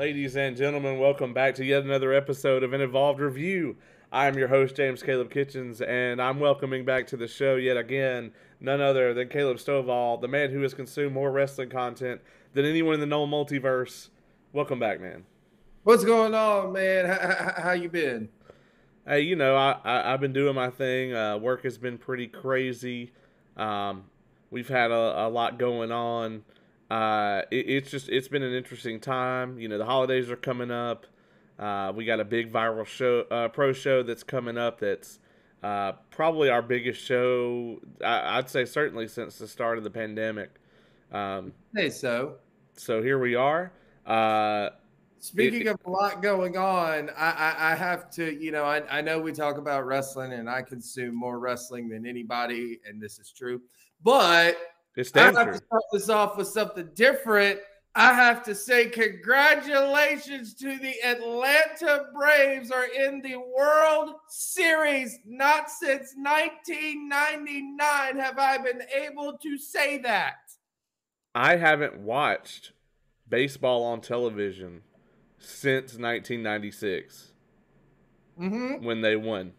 Ladies and gentlemen, welcome back to yet another episode of an Evolved Review. I'm your host, James Caleb Kitchens, and I'm welcoming back to the show yet again none other than Caleb Stovall, the man who has consumed more wrestling content than anyone in the known multiverse. Welcome back, man. What's going on, man? How, how, how you been? Hey, you know, I, I have been doing my thing. Uh, work has been pretty crazy. Um, we've had a, a lot going on. Uh, it, it's just it's been an interesting time. You know, the holidays are coming up. Uh, we got a big viral show, uh, pro show that's coming up. That's uh, probably our biggest show. I, would say certainly since the start of the pandemic. Um, say so. So here we are. Uh, Speaking it, of a lot going on, I, I, I, have to, you know, I, I know we talk about wrestling and I consume more wrestling than anybody, and this is true. But it's I have to start this off with something different. I have to say, congratulations to the Atlanta Braves are in the World Series. Not since 1999 have I been able to say that. I haven't watched baseball on television since 1996 mm-hmm. when they won.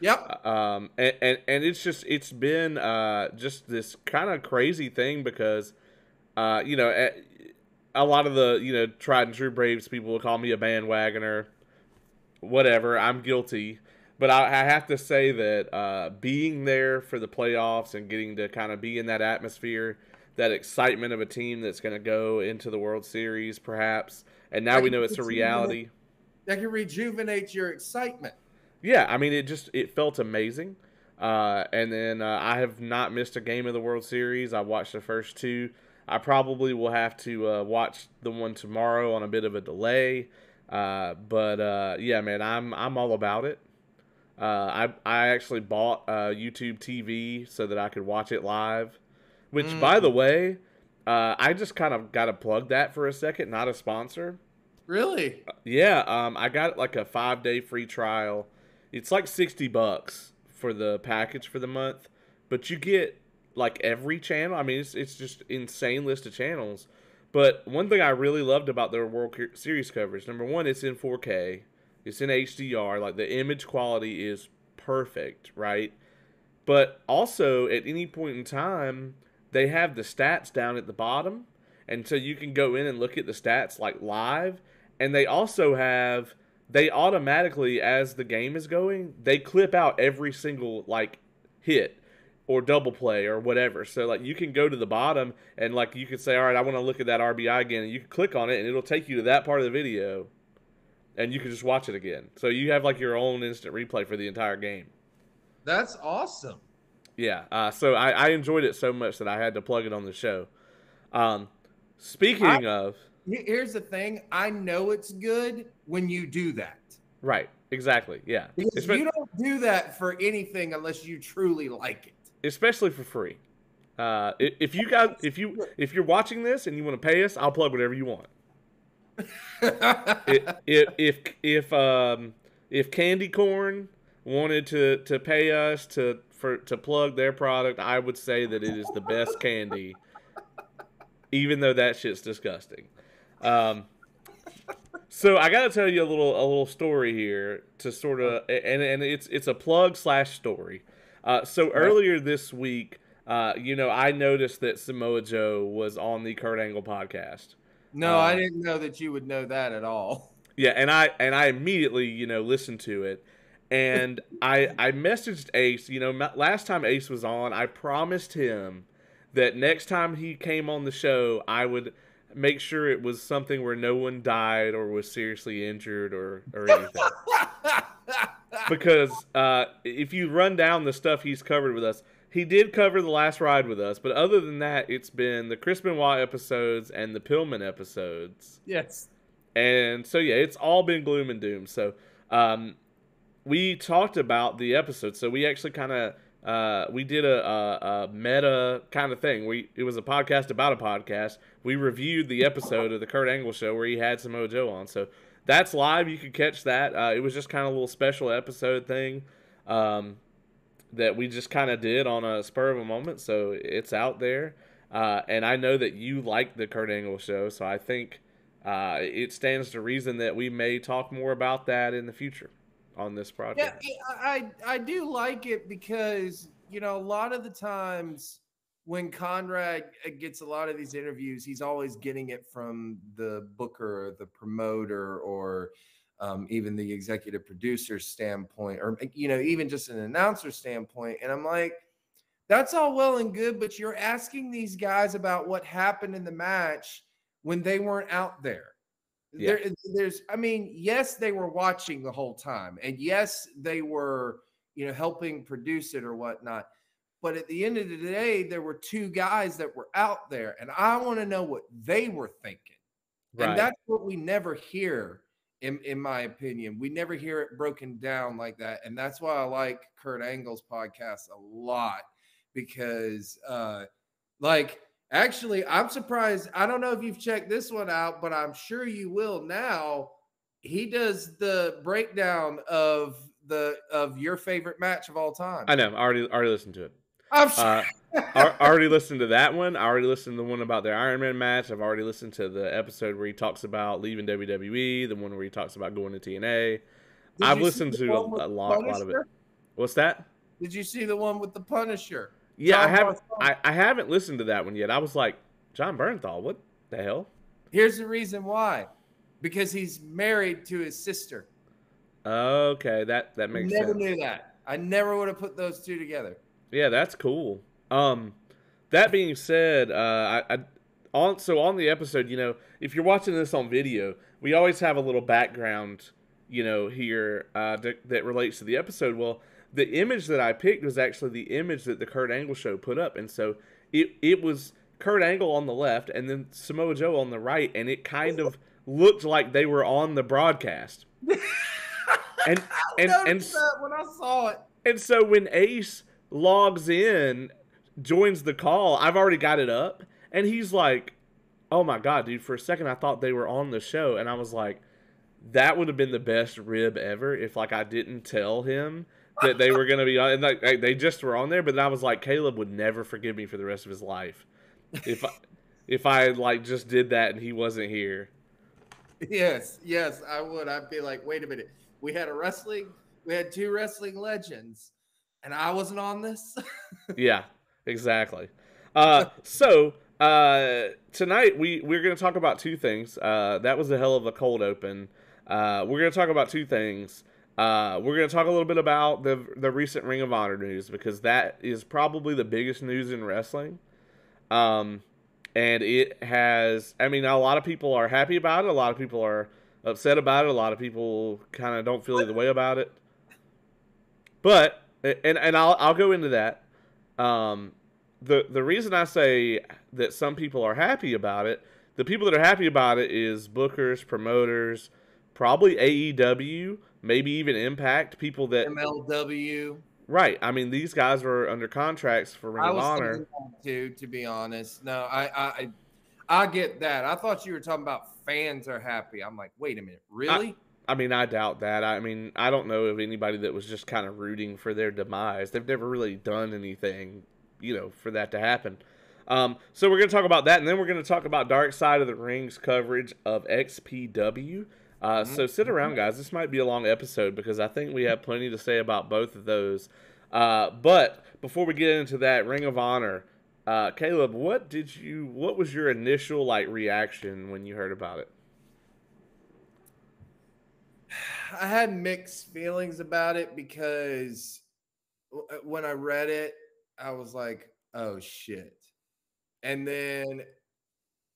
Yep. Uh, um, and, and, and it's just it's been uh, just this kind of crazy thing because, uh, you know, a, a lot of the you know tried and true Braves people will call me a bandwagoner. Whatever, I'm guilty, but I, I have to say that uh, being there for the playoffs and getting to kind of be in that atmosphere, that excitement of a team that's going to go into the World Series, perhaps, and now we know it's a reality. That can rejuvenate your excitement yeah, I mean, it just it felt amazing. Uh, and then uh, I have not missed a game of the World Series. I watched the first two. I probably will have to uh, watch the one tomorrow on a bit of a delay. Uh, but uh, yeah, man, I'm I'm all about it. Uh, I I actually bought YouTube TV so that I could watch it live. Which, mm. by the way, I just kind of got to plug that for a second. Not a sponsor. Really? Yeah. Um, I got like a five day free trial it's like 60 bucks for the package for the month, but you get like every channel. I mean, it's it's just insane list of channels. But one thing I really loved about their World Series coverage, number one, it's in 4K, it's in HDR. Like the image quality is perfect, right? But also at any point in time, they have the stats down at the bottom, and so you can go in and look at the stats like live. And they also have they automatically as the game is going they clip out every single like hit or double play or whatever. So like you can go to the bottom and like you can say all right i want to look at that rbi again and you can click on it and it'll take you to that part of the video and you can just watch it again. So you have like your own instant replay for the entire game. That's awesome. Yeah uh, so I, I enjoyed it so much that i had to plug it on the show. Um, speaking I, of here's the thing. I know it's good when you do that. Right. Exactly. Yeah. Because you don't do that for anything unless you truly like it. Especially for free. Uh, if you guys if you if you're watching this and you want to pay us i'll plug whatever you want. If if if um if candy corn wanted to to pay us to for to plug their product i would say that it is the best candy even though that shit's disgusting. Um, so I got to tell you a little a little story here to sort of and and it's it's a plug slash story. Uh, so earlier this week, uh, you know, I noticed that Samoa Joe was on the Kurt Angle podcast. No, I um, didn't know that you would know that at all. Yeah, and I and I immediately you know listened to it, and I I messaged Ace. You know, last time Ace was on, I promised him that next time he came on the show, I would make sure it was something where no one died or was seriously injured or or anything. because uh, if you run down the stuff he's covered with us, he did cover the last ride with us, but other than that, it's been the Chris Benoit episodes and the Pillman episodes. Yes. And so yeah, it's all been gloom and doom. So um, we talked about the episode. So we actually kind of uh, we did a, a, a, meta kind of thing. We it was a podcast about a podcast. We reviewed the episode of the Kurt Angle show where he had Samoa Joe on. So that's live. You can catch that. Uh, it was just kind of a little special episode thing um, that we just kind of did on a spur of a moment. So it's out there. Uh, and I know that you like the Kurt Angle show, so I think uh, it stands to reason that we may talk more about that in the future on this project. Yeah, I I do like it because you know a lot of the times when Conrad uh, gets a lot of these interviews, he's always getting it from the booker, or the promoter, or um, even the executive producer standpoint, or you know even just an announcer standpoint. And I'm like, that's all well and good, but you're asking these guys about what happened in the match when they weren't out there. Yeah. There, there's, I mean, yes, they were watching the whole time, and yes, they were, you know, helping produce it or whatnot. But at the end of the day, there were two guys that were out there, and I want to know what they were thinking. Right. And that's what we never hear, in, in my opinion. We never hear it broken down like that. And that's why I like Kurt Angle's podcast a lot because, uh, like, Actually, I'm surprised. I don't know if you've checked this one out, but I'm sure you will now. He does the breakdown of the of your favorite match of all time. I know. I already already listened to it. I'm sure. Uh, I already listened to that one. I already listened to the one about their Iron Man match. I've already listened to the episode where he talks about leaving WWE, the one where he talks about going to TNA. Did I've listened to a, a lot, a lot of it. What's that? Did you see the one with the Punisher? Yeah, John I haven't. I, I haven't listened to that one yet. I was like, Jon Bernthal, what the hell? Here's the reason why, because he's married to his sister. Okay, that that makes sense. never sense. knew that. I never would have put those two together. Yeah, that's cool. Um, that being said, uh, I, I on so on the episode, you know, if you're watching this on video, we always have a little background, you know, here uh, that, that relates to the episode. Well, the image that I picked was actually the image that the Kurt Angle show put up, and so it it was Kurt Angle on the left and then Samoa Joe on the right, and it kind of looked like they were on the broadcast. and and and when I saw it, and so when Ace logs in, joins the call, I've already got it up, and he's like, "Oh my god, dude!" For a second, I thought they were on the show, and I was like, "That would have been the best rib ever if like I didn't tell him." That they were going to be on, and like, they just were on there. But I was like, Caleb would never forgive me for the rest of his life if I, if I like just did that and he wasn't here. Yes, yes, I would. I'd be like, wait a minute, we had a wrestling, we had two wrestling legends, and I wasn't on this. yeah, exactly. Uh, so uh, tonight we we're going to talk about two things. Uh, that was a hell of a cold open. Uh, we're going to talk about two things. Uh, we're going to talk a little bit about the the recent Ring of Honor news because that is probably the biggest news in wrestling. Um, and it has, I mean, a lot of people are happy about it. A lot of people are upset about it. A lot of people kind of don't feel either way about it. But and and I'll I'll go into that. Um, the the reason I say that some people are happy about it, the people that are happy about it is bookers, promoters, probably AEW maybe even Impact people that MLW. Right. I mean, these guys were under contracts for Ring I of Honor. Too, to be honest, no, I, I, I get that. I thought you were talking about fans are happy. I'm like, wait a minute, really? I, I mean, I doubt that. I mean, I don't know of anybody that was just kind of rooting for their demise. They've never really done anything, you know, for that to happen. Um, so we're going to talk about that, and then we're going to talk about Dark Side of the Ring's coverage of XPW. Uh, mm-hmm. So sit around, guys. This might be a long episode because I think we have plenty to say about both of those. Uh, but before we get into that, Ring of Honor, uh, Caleb, what did you? What was your initial like reaction when you heard about it? I had mixed feelings about it because uh, when I read it, I was like, "Oh shit," and then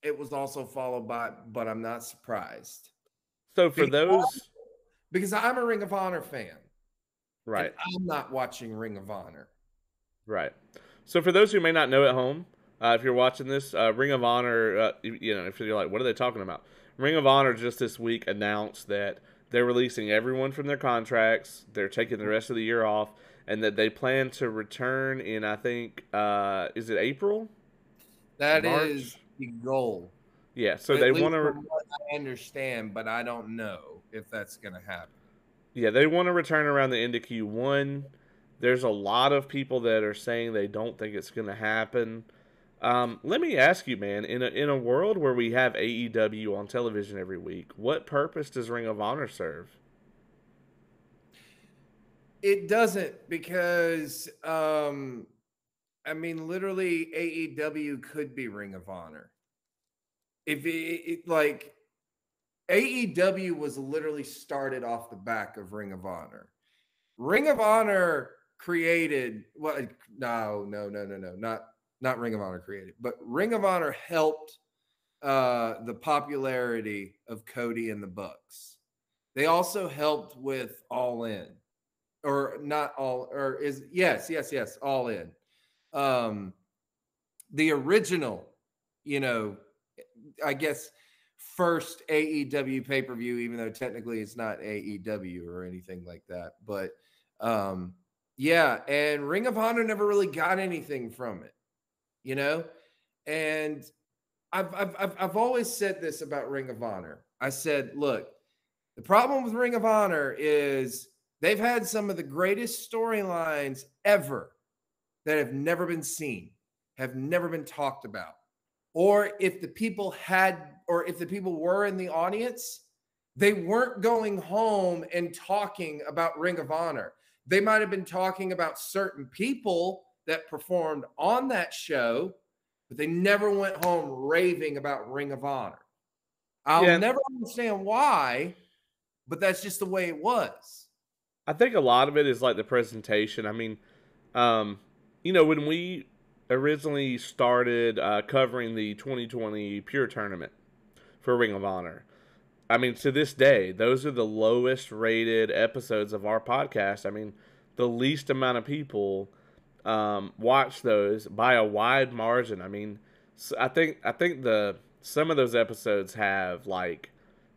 it was also followed by, "But I'm not surprised." So for because, those, because I'm a Ring of Honor fan, right? I'm not watching Ring of Honor, right? So for those who may not know at home, uh, if you're watching this, uh, Ring of Honor, uh, you know, if you're like, what are they talking about? Ring of Honor just this week announced that they're releasing everyone from their contracts. They're taking the rest of the year off, and that they plan to return in, I think, uh, is it April? That March? is the goal. Yeah, so At they want to. I understand, but I don't know if that's going to happen. Yeah, they want to return around the end of Q1. There's a lot of people that are saying they don't think it's going to happen. Um, let me ask you, man, in a in a world where we have AEW on television every week, what purpose does Ring of Honor serve? It doesn't because um I mean literally AEW could be Ring of Honor. If it, it like AEW was literally started off the back of Ring of Honor. Ring of Honor created well no no no no no not not Ring of Honor created, but Ring of Honor helped uh the popularity of Cody and the Bucks. They also helped with All In or not all or is yes yes yes all in um the original you know i guess first aew pay-per-view even though technically it's not aew or anything like that but um yeah and ring of honor never really got anything from it you know and I've, I've i've i've always said this about ring of honor i said look the problem with ring of honor is They've had some of the greatest storylines ever that have never been seen, have never been talked about. Or if the people had, or if the people were in the audience, they weren't going home and talking about Ring of Honor. They might have been talking about certain people that performed on that show, but they never went home raving about Ring of Honor. I'll yeah. never understand why, but that's just the way it was. I think a lot of it is like the presentation. I mean, um, you know, when we originally started uh, covering the 2020 Pure Tournament for Ring of Honor, I mean, to this day, those are the lowest rated episodes of our podcast. I mean, the least amount of people um, watch those by a wide margin. I mean, I think I think the some of those episodes have like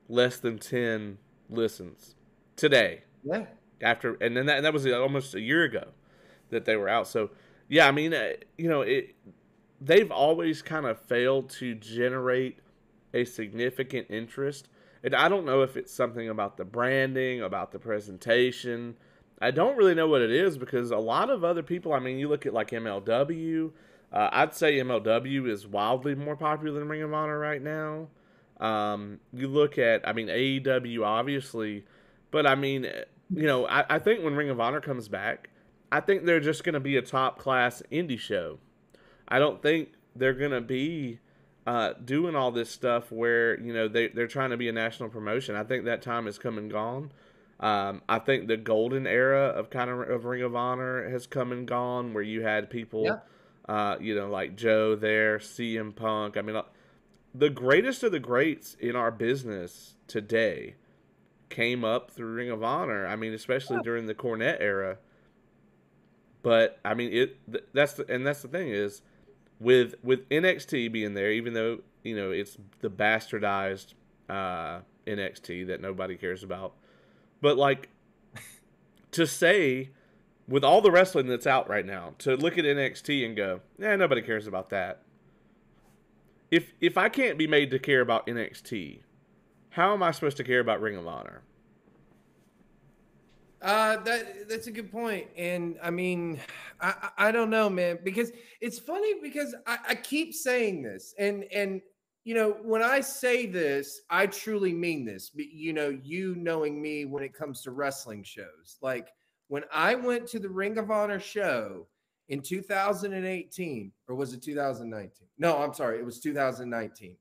less than ten listens today. Yeah after, and then that, and that was almost a year ago that they were out. So yeah, I mean, uh, you know, it they've always kind of failed to generate a significant interest. And I don't know if it's something about the branding, about the presentation. I don't really know what it is because a lot of other people, I mean, you look at like MLW, uh, I'd say MLW is wildly more popular than Ring of Honor right now. Um, you look at, I mean, AEW obviously, but I mean, you know, I, I think when Ring of Honor comes back, I think they're just going to be a top class indie show. I don't think they're going to be uh, doing all this stuff where you know they they're trying to be a national promotion. I think that time has come and gone. Um, I think the golden era of kind of of Ring of Honor has come and gone, where you had people, yeah. uh, you know, like Joe there, CM Punk. I mean, the greatest of the greats in our business today came up through Ring of Honor. I mean, especially during the Cornette era. But I mean, it that's the, and that's the thing is with with NXT being there, even though you know it's the bastardized uh, NXT that nobody cares about, but like to say with all the wrestling that's out right now, to look at NXT and go, yeah, nobody cares about that. If if I can't be made to care about NXT, how am I supposed to care about Ring of Honor? Uh, that that's a good point, and I mean, I I don't know, man, because it's funny because I, I keep saying this, and and you know when I say this, I truly mean this. But You know, you knowing me when it comes to wrestling shows, like when I went to the Ring of Honor show in 2018, or was it 2019? No, I'm sorry, it was 2019.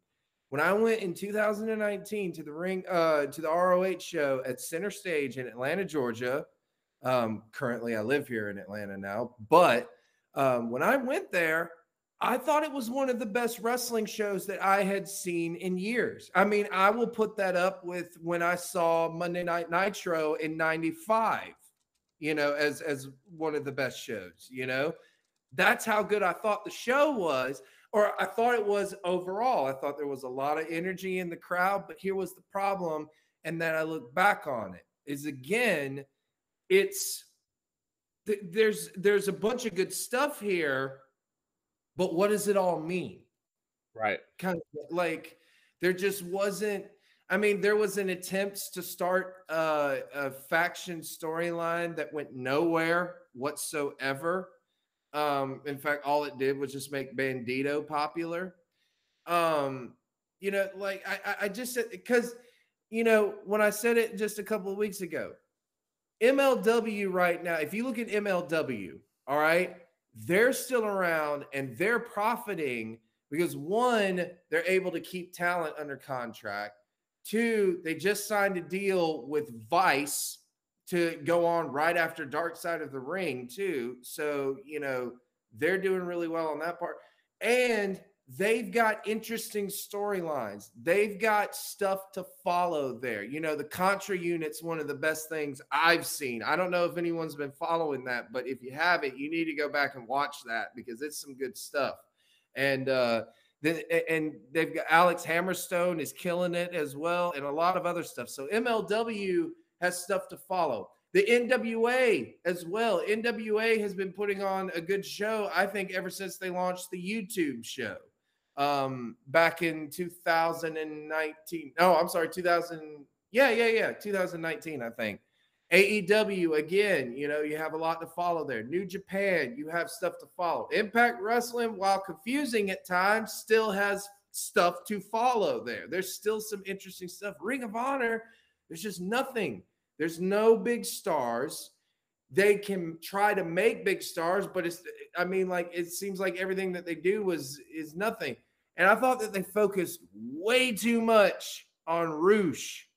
When I went in 2019 to the ring, uh, to the ROH show at Center Stage in Atlanta, Georgia. Um, currently, I live here in Atlanta now, but um, when I went there, I thought it was one of the best wrestling shows that I had seen in years. I mean, I will put that up with when I saw Monday Night Nitro in 95, you know, as as one of the best shows, you know. That's how good I thought the show was or I thought it was overall. I thought there was a lot of energy in the crowd, but here was the problem. And then I look back on it is again, it's th- there's there's a bunch of good stuff here, but what does it all mean? Right. Kind of like there just wasn't. I mean, there was an attempt to start a faction storyline that went nowhere whatsoever. Um, in fact, all it did was just make Bandito popular. Um, you know, like I, I just said because you know when I said it just a couple of weeks ago, MLW right now, if you look at MLW, all right, they're still around and they're profiting because one, they're able to keep talent under contract. Two, they just signed a deal with Vice to go on right after Dark Side of the Ring, too. So, you know, they're doing really well on that part. And they've got interesting storylines. They've got stuff to follow there. You know, the Contra unit's one of the best things I've seen. I don't know if anyone's been following that, but if you haven't, you need to go back and watch that because it's some good stuff. And uh and they've got Alex Hammerstone is killing it as well, and a lot of other stuff. So MLW has stuff to follow. The NWA as well. NWA has been putting on a good show, I think, ever since they launched the YouTube show um, back in 2019. Oh, I'm sorry, 2000. Yeah, yeah, yeah, 2019, I think. AEW again, you know, you have a lot to follow there. New Japan, you have stuff to follow. Impact Wrestling, while confusing at times, still has stuff to follow there. There's still some interesting stuff. Ring of Honor, there's just nothing. There's no big stars. They can try to make big stars, but it's I mean, like it seems like everything that they do was is nothing. And I thought that they focused way too much on Rush.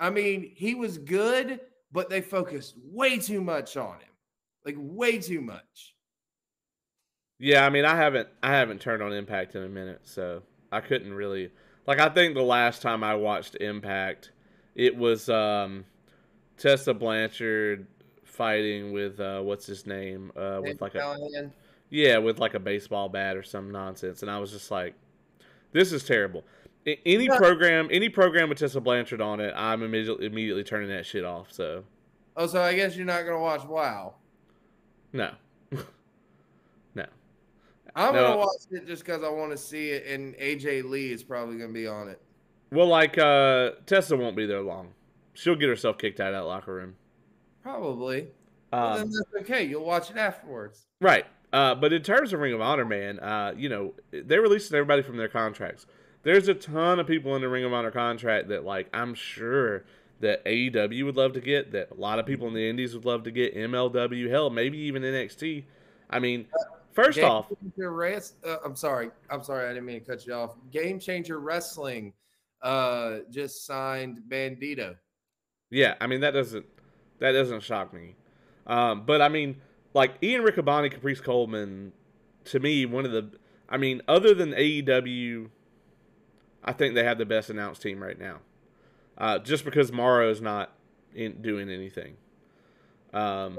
I mean, he was good, but they focused way too much on him. Like way too much. Yeah, I mean, I haven't I haven't turned on Impact in a minute, so I couldn't really like I think the last time I watched Impact, it was um Tessa Blanchard fighting with uh what's his name? Uh with like a Yeah, with like a baseball bat or some nonsense and I was just like this is terrible. Any yeah. program, any program with Tessa Blanchard on it, I'm immediately immediately turning that shit off. So. Oh, so I guess you're not gonna watch WoW. No. no. I'm no. gonna watch it just because I want to see it, and AJ Lee is probably gonna be on it. Well, like uh, Tessa won't be there long. She'll get herself kicked out of that locker room. Probably. Um, then that's okay. You'll watch it afterwards. Right. Uh, but in terms of Ring of Honor, man, uh, you know, they're releasing everybody from their contracts. There's a ton of people in the Ring of Honor contract that, like, I'm sure that AEW would love to get, that a lot of people in the Indies would love to get, MLW, hell, maybe even NXT. I mean, first Game off, Res- uh, I'm sorry, I'm sorry, I didn't mean to cut you off. Game Changer Wrestling uh, just signed Bandito. Yeah, I mean that doesn't that doesn't shock me. Um, but I mean, like Ian Riccaboni, Caprice Coleman, to me, one of the, I mean, other than AEW, I think they have the best announced team right now. Uh, just because Mauro's not in, doing anything. Um,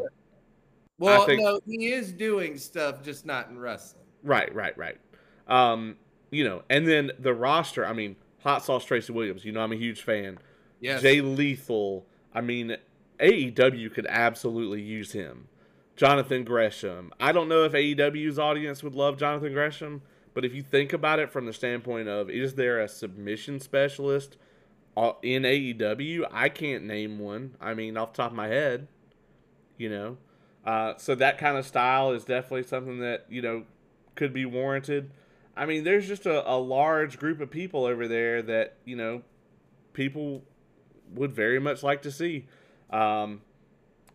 well, think, no, he is doing stuff, just not in wrestling. Right, right, right. Um, you know, and then the roster. I mean, Hot Sauce Tracy Williams. You know, I'm a huge fan. Yes. Jay Lethal. I mean, AEW could absolutely use him. Jonathan Gresham. I don't know if AEW's audience would love Jonathan Gresham, but if you think about it from the standpoint of is there a submission specialist uh, in AEW? I can't name one. I mean, off the top of my head, you know. Uh, so that kind of style is definitely something that you know could be warranted. I mean, there's just a, a large group of people over there that you know people would very much like to see. Um,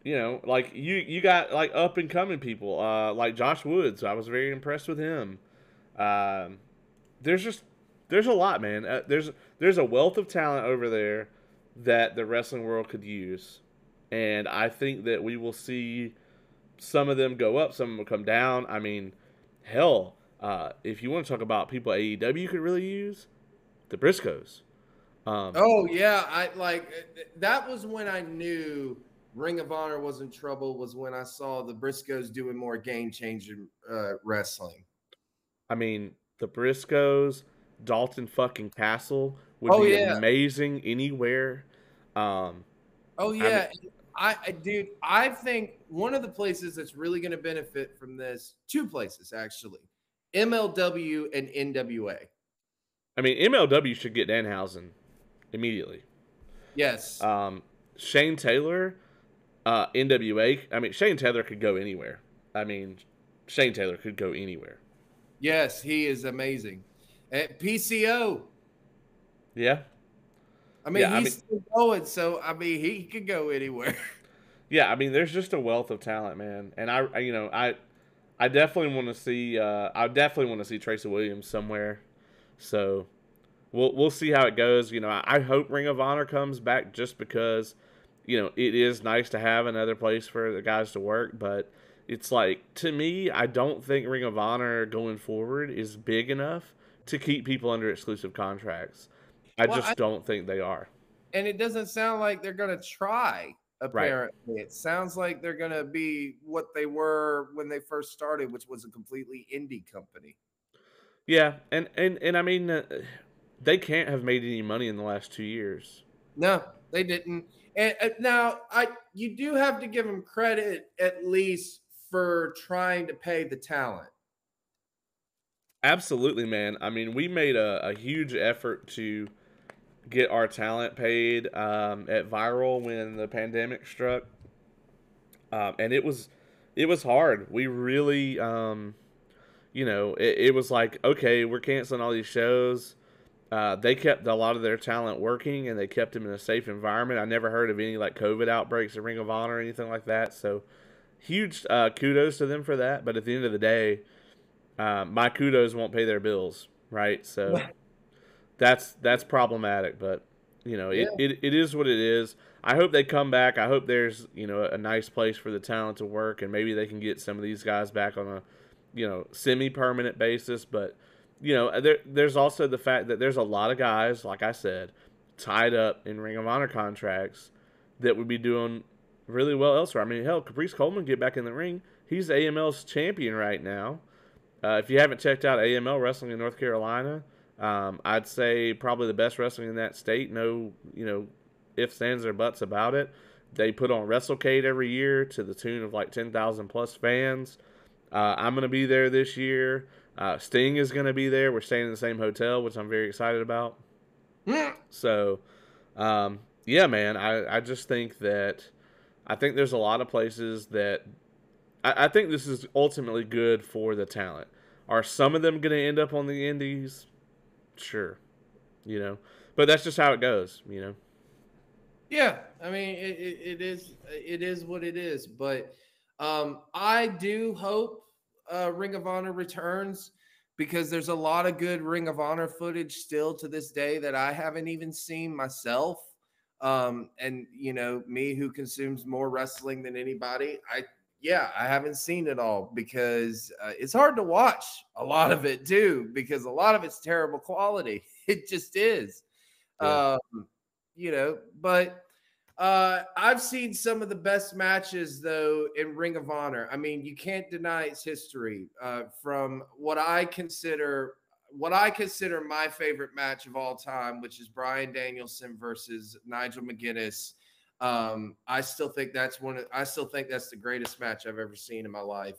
you know, like you you got like up and coming people, uh, like Josh Woods. I was very impressed with him. Um, there's just there's a lot, man. Uh, there's there's a wealth of talent over there that the wrestling world could use, and I think that we will see some of them go up, some of them come down. I mean, hell, uh, if you want to talk about people AEW could really use, the Briscoes. Um, oh yeah, I like that was when I knew Ring of Honor was in trouble was when I saw the Briscoes doing more game changing uh, wrestling. I mean, the Briscoes, Dalton fucking Castle would oh, be yeah. amazing anywhere. Um, oh yeah, I, I dude, I think one of the places that's really going to benefit from this, two places actually, MLW and NWA. I mean, MLW should get Danhausen immediately. Yes. Um, Shane Taylor uh, NWA. I mean, Shane Taylor could go anywhere. I mean, Shane Taylor could go anywhere. Yes, he is amazing. At PCO. Yeah. I mean, yeah, he's I mean, still going, so I mean, he could go anywhere. Yeah, I mean, there's just a wealth of talent, man, and I, you know, I, I definitely want to see, uh, I definitely want to see Tracy Williams somewhere. So, we'll we'll see how it goes. You know, I, I hope Ring of Honor comes back just because, you know, it is nice to have another place for the guys to work, but it's like to me, I don't think Ring of Honor going forward is big enough to keep people under exclusive contracts. I well, just I, don't think they are. And it doesn't sound like they're going to try. Apparently, right. it sounds like they're going to be what they were when they first started, which was a completely indie company. Yeah, and and and I mean, uh, they can't have made any money in the last two years. No, they didn't. And uh, now, I you do have to give them credit at least for trying to pay the talent. Absolutely, man. I mean, we made a, a huge effort to get our talent paid um, at Viral when the pandemic struck, um, and it was it was hard. We really, um, you know, it, it, was like okay, we're canceling all these shows. Uh, they kept a lot of their talent working, and they kept them in a safe environment. I never heard of any like COVID outbreaks at Ring of Honor or anything like that. So, huge uh, kudos to them for that. But at the end of the day, uh, my kudos won't pay their bills, right? So. that's that's problematic. But you know, it, yeah. it, it is what it is. I hope they come back. I hope there's you know a nice place for the talent to work, and maybe they can get some of these guys back on a you know semi permanent basis. But you know, there there's also the fact that there's a lot of guys, like I said, tied up in Ring of Honor contracts that would be doing really well elsewhere. I mean, hell, Caprice Coleman get back in the ring. He's AML's champion right now. Uh, if you haven't checked out AML Wrestling in North Carolina, um, I'd say probably the best wrestling in that state. No, you know, ifs, ands, or buts about it. They put on WrestleCade every year to the tune of like 10,000 plus fans. Uh, I'm going to be there this year. Uh, Sting is going to be there. We're staying in the same hotel, which I'm very excited about. so, um, yeah, man, I, I just think that I think there's a lot of places that I, I think this is ultimately good for the talent. Are some of them going to end up on the indies? sure, you know, but that's just how it goes, you know. Yeah, I mean, it, it, it is it is what it is, but um, I do hope uh, Ring of Honor returns because there's a lot of good Ring of Honor footage still to this day that I haven't even seen myself. Um, and you know, me who consumes more wrestling than anybody, I yeah, I haven't seen it all because uh, it's hard to watch a lot of it too because a lot of it's terrible quality. It just is. Yeah. Um, you know, but uh, I've seen some of the best matches though in Ring of Honor. I mean, you can't deny its history. Uh, from what I consider what I consider my favorite match of all time, which is Bryan Danielson versus Nigel McGuinness um, I still think that's one. Of, I still think that's the greatest match I've ever seen in my life.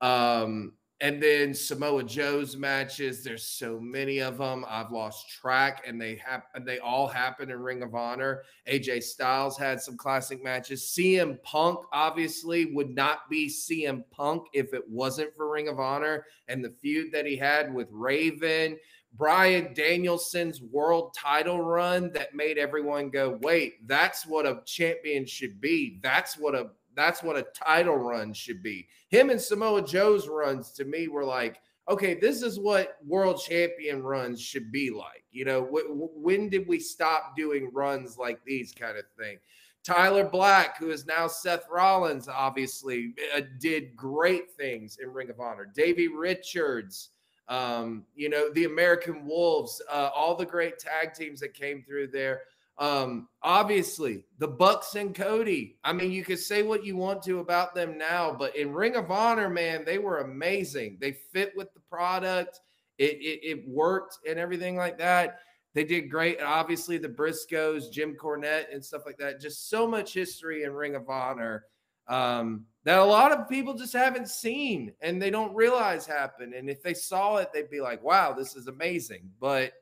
Um, and then Samoa Joe's matches. There's so many of them. I've lost track, and they happen. They all happen in Ring of Honor. AJ Styles had some classic matches. CM Punk obviously would not be CM Punk if it wasn't for Ring of Honor and the feud that he had with Raven. Bryan Danielson's world title run that made everyone go, "Wait, that's what a champion should be. That's what a that's what a title run should be." Him and Samoa Joe's runs to me were like, "Okay, this is what world champion runs should be like." You know, when did we stop doing runs like these kind of thing? Tyler Black, who is now Seth Rollins, obviously uh, did great things in Ring of Honor. Davey Richards, um, you know, the American Wolves, uh, all the great tag teams that came through there. Um, obviously, the Bucks and Cody. I mean, you could say what you want to about them now, but in Ring of Honor, man, they were amazing. They fit with the product. It, it, it worked and everything like that. They did great. And obviously, the Briscoes, Jim Cornette, and stuff like that. Just so much history in Ring of Honor um, that a lot of people just haven't seen and they don't realize happened. And if they saw it, they'd be like, wow, this is amazing. But,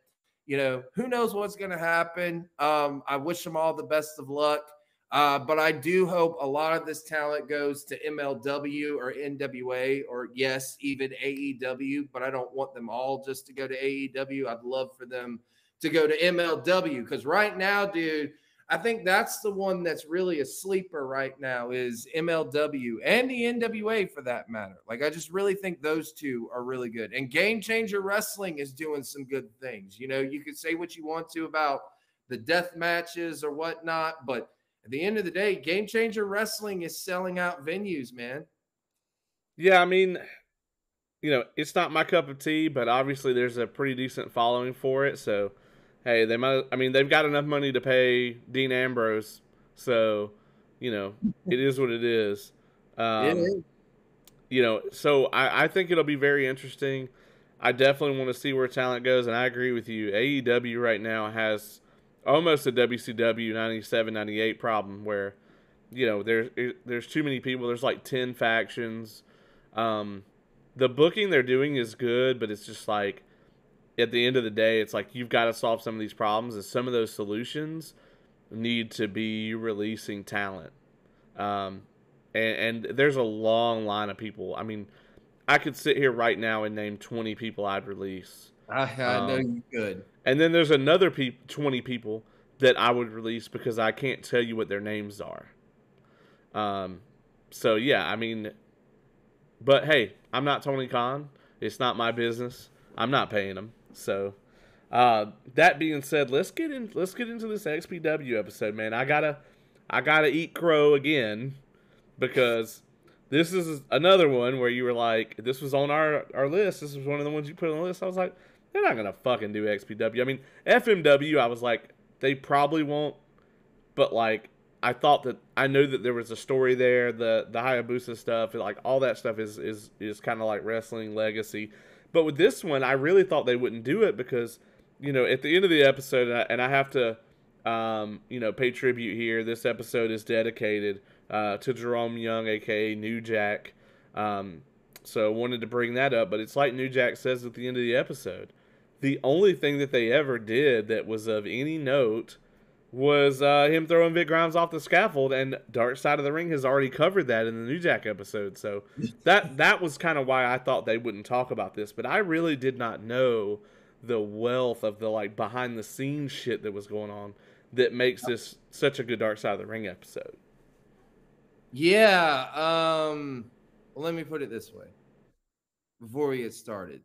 you know, who knows what's going to happen? Um, I wish them all the best of luck. Uh, but I do hope a lot of this talent goes to MLW or NWA or yes, even AEW. But I don't want them all just to go to AEW. I'd love for them to go to MLW because right now, dude, I think that's the one that's really a sleeper right now is MLW and the NWA for that matter. Like I just really think those two are really good. And Game Changer Wrestling is doing some good things. You know, you could say what you want to about the death matches or whatnot, but at the end of the day, Game Changer Wrestling is selling out venues, man. Yeah, I mean, you know, it's not my cup of tea, but obviously there's a pretty decent following for it, so hey, they might. I mean, they've got enough money to pay Dean Ambrose, so you know it is what it is. Um, You know, so I, I think it'll be very interesting. I definitely want to see where talent goes, and I agree with you. AEW right now has almost a WCW 97, 98 problem where, you know, there's there's too many people. There's like ten factions. Um, the booking they're doing is good, but it's just like at the end of the day, it's like you've got to solve some of these problems, and some of those solutions need to be releasing talent. Um, and, and there's a long line of people. I mean, I could sit here right now and name 20 people I'd release. I, I um, know you could. And then there's another pe- 20 people that I would release because I can't tell you what their names are. Um, so yeah, I mean, but hey, I'm not Tony Khan. It's not my business. I'm not paying them. So, uh, that being said, let's get in. Let's get into this XPW episode, man. I gotta, I gotta eat crow again because this is another one where you were like, this was on our our list. This was one of the ones you put on the list. I was like, they're not gonna fucking do XPW. I mean, FMW. I was like, they probably won't. But like, I thought that I knew that there was a story there. The the Hayabusa stuff, like all that stuff, is is is kind of like wrestling legacy. But with this one, I really thought they wouldn't do it because, you know, at the end of the episode, and I, and I have to, um, you know, pay tribute here. This episode is dedicated uh, to Jerome Young, aka New Jack. Um, so I wanted to bring that up. But it's like New Jack says at the end of the episode. The only thing that they ever did that was of any note was uh, him throwing Vic Grimes off the scaffold, and Dark Side of the Ring has already covered that in the New Jack episode. So that that was kind of why I thought they wouldn't talk about this, but I really did not know the wealth of the like behind the scenes shit that was going on that makes this such a good Dark Side of the Ring episode. Yeah. Um. Let me put it this way. Before we get started,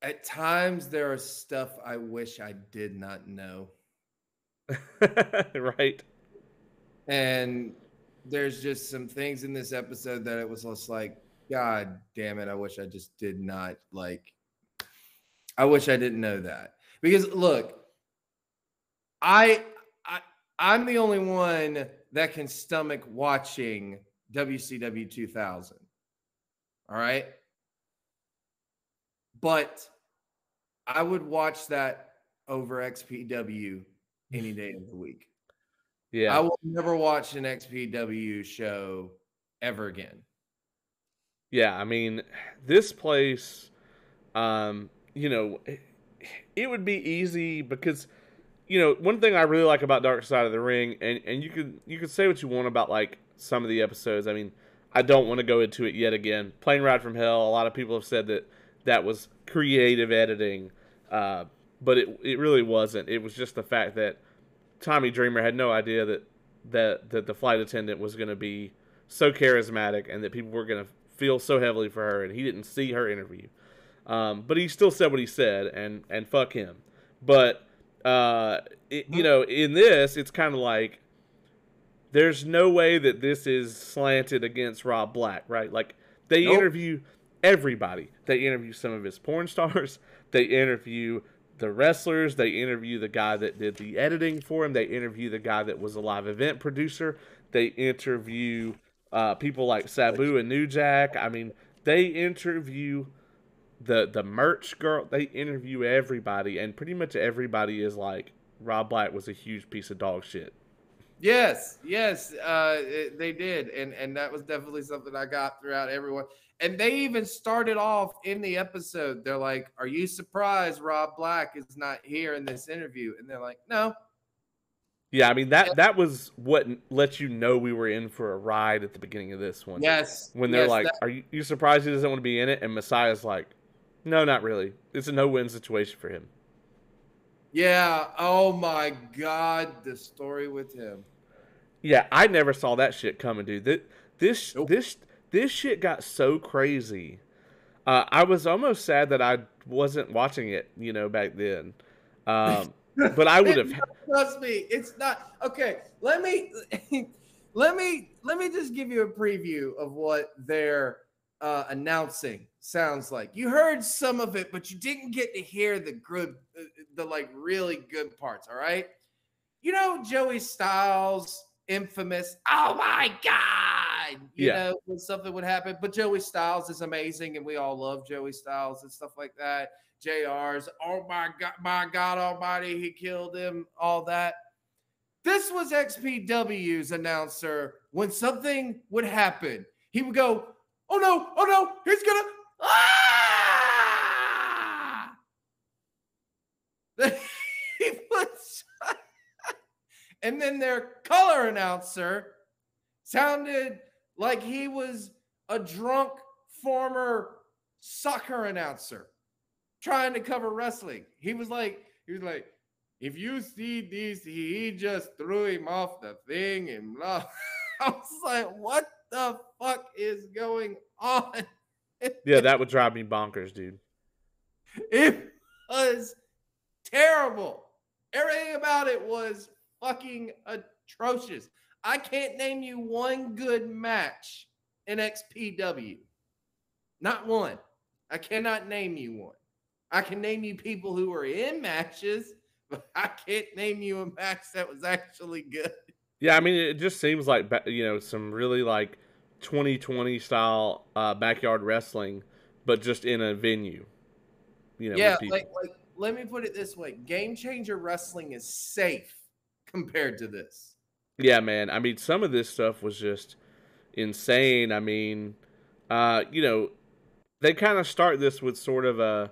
at times there are stuff I wish I did not know right. And there's just some things in this episode that it was just like, God damn it, I wish I just did not like I wish I didn't know that. Because look, I I I'm the only one that can stomach watching WCW 2000. All right? But I would watch that over XPW any day of the week. Yeah. I will never watch an XPW show ever again. Yeah, I mean, this place um, you know, it would be easy because you know, one thing I really like about Dark Side of the Ring and and you could you could say what you want about like some of the episodes. I mean, I don't want to go into it yet again. Plane Ride from Hell, a lot of people have said that that was creative editing. Uh, but it it really wasn't. It was just the fact that Tommy Dreamer had no idea that that that the flight attendant was going to be so charismatic and that people were going to feel so heavily for her, and he didn't see her interview. Um, but he still said what he said, and and fuck him. But uh, it, you know, in this, it's kind of like there's no way that this is slanted against Rob Black, right? Like they nope. interview everybody. They interview some of his porn stars. They interview the wrestlers. They interview the guy that did the editing for him. They interview the guy that was a live event producer. They interview uh, people like Sabu and New Jack. I mean, they interview the the merch girl. They interview everybody, and pretty much everybody is like Rob Black was a huge piece of dog shit. Yes, yes, uh, it, they did, and and that was definitely something I got throughout everyone. And they even started off in the episode. They're like, "Are you surprised Rob Black is not here in this interview?" And they're like, "No." Yeah, I mean that that was what let you know we were in for a ride at the beginning of this one. Yes. When they're yes, like, that- "Are you, you surprised he doesn't want to be in it?" and Messiah's like, "No, not really. It's a no-win situation for him." yeah. Oh my God, the story with him. Yeah, I never saw that shit coming, dude. This this Nope. this this shit got so crazy. Uh, I was almost sad that I wasn't watching it, you know, back then. Um, but I would have. Trust me, it's not okay. Let me let me let me just give you a preview of what they're uh, announcing sounds like. You heard some of it, but you didn't get to hear the good, uh, the like really good parts. All right, you know Joey Styles, infamous. Oh my god! You Yeah. know when something would happen, but Joey Styles is amazing, and we all love Joey Styles and stuff like that. JR's, oh my God, my God Almighty, he killed him, all that. This was XPW's announcer when something would happen. He would go, oh no, oh no, he's gonna, ah! he was, and then their color announcer sounded like he was a drunk former soccer announcer trying to cover wrestling. He was like, he was like, if you see this, he just threw him off the thing and blah. I was like, what the fuck is going on? Yeah, that would drive me bonkers, dude. It was terrible. Everything about it was fucking atrocious. I can't name you one good match in XPW. Not one. I cannot name you one. I can name you people who were in matches, but I can't name you a match that was actually good. Yeah, I mean, it just seems like you know some really like 2020 style uh, backyard wrestling, but just in a venue. You know, yeah, like like let me put it this way: Game Changer Wrestling is safe compared to this. Yeah, man. I mean, some of this stuff was just insane. I mean, uh, you know, they kind of start this with sort of a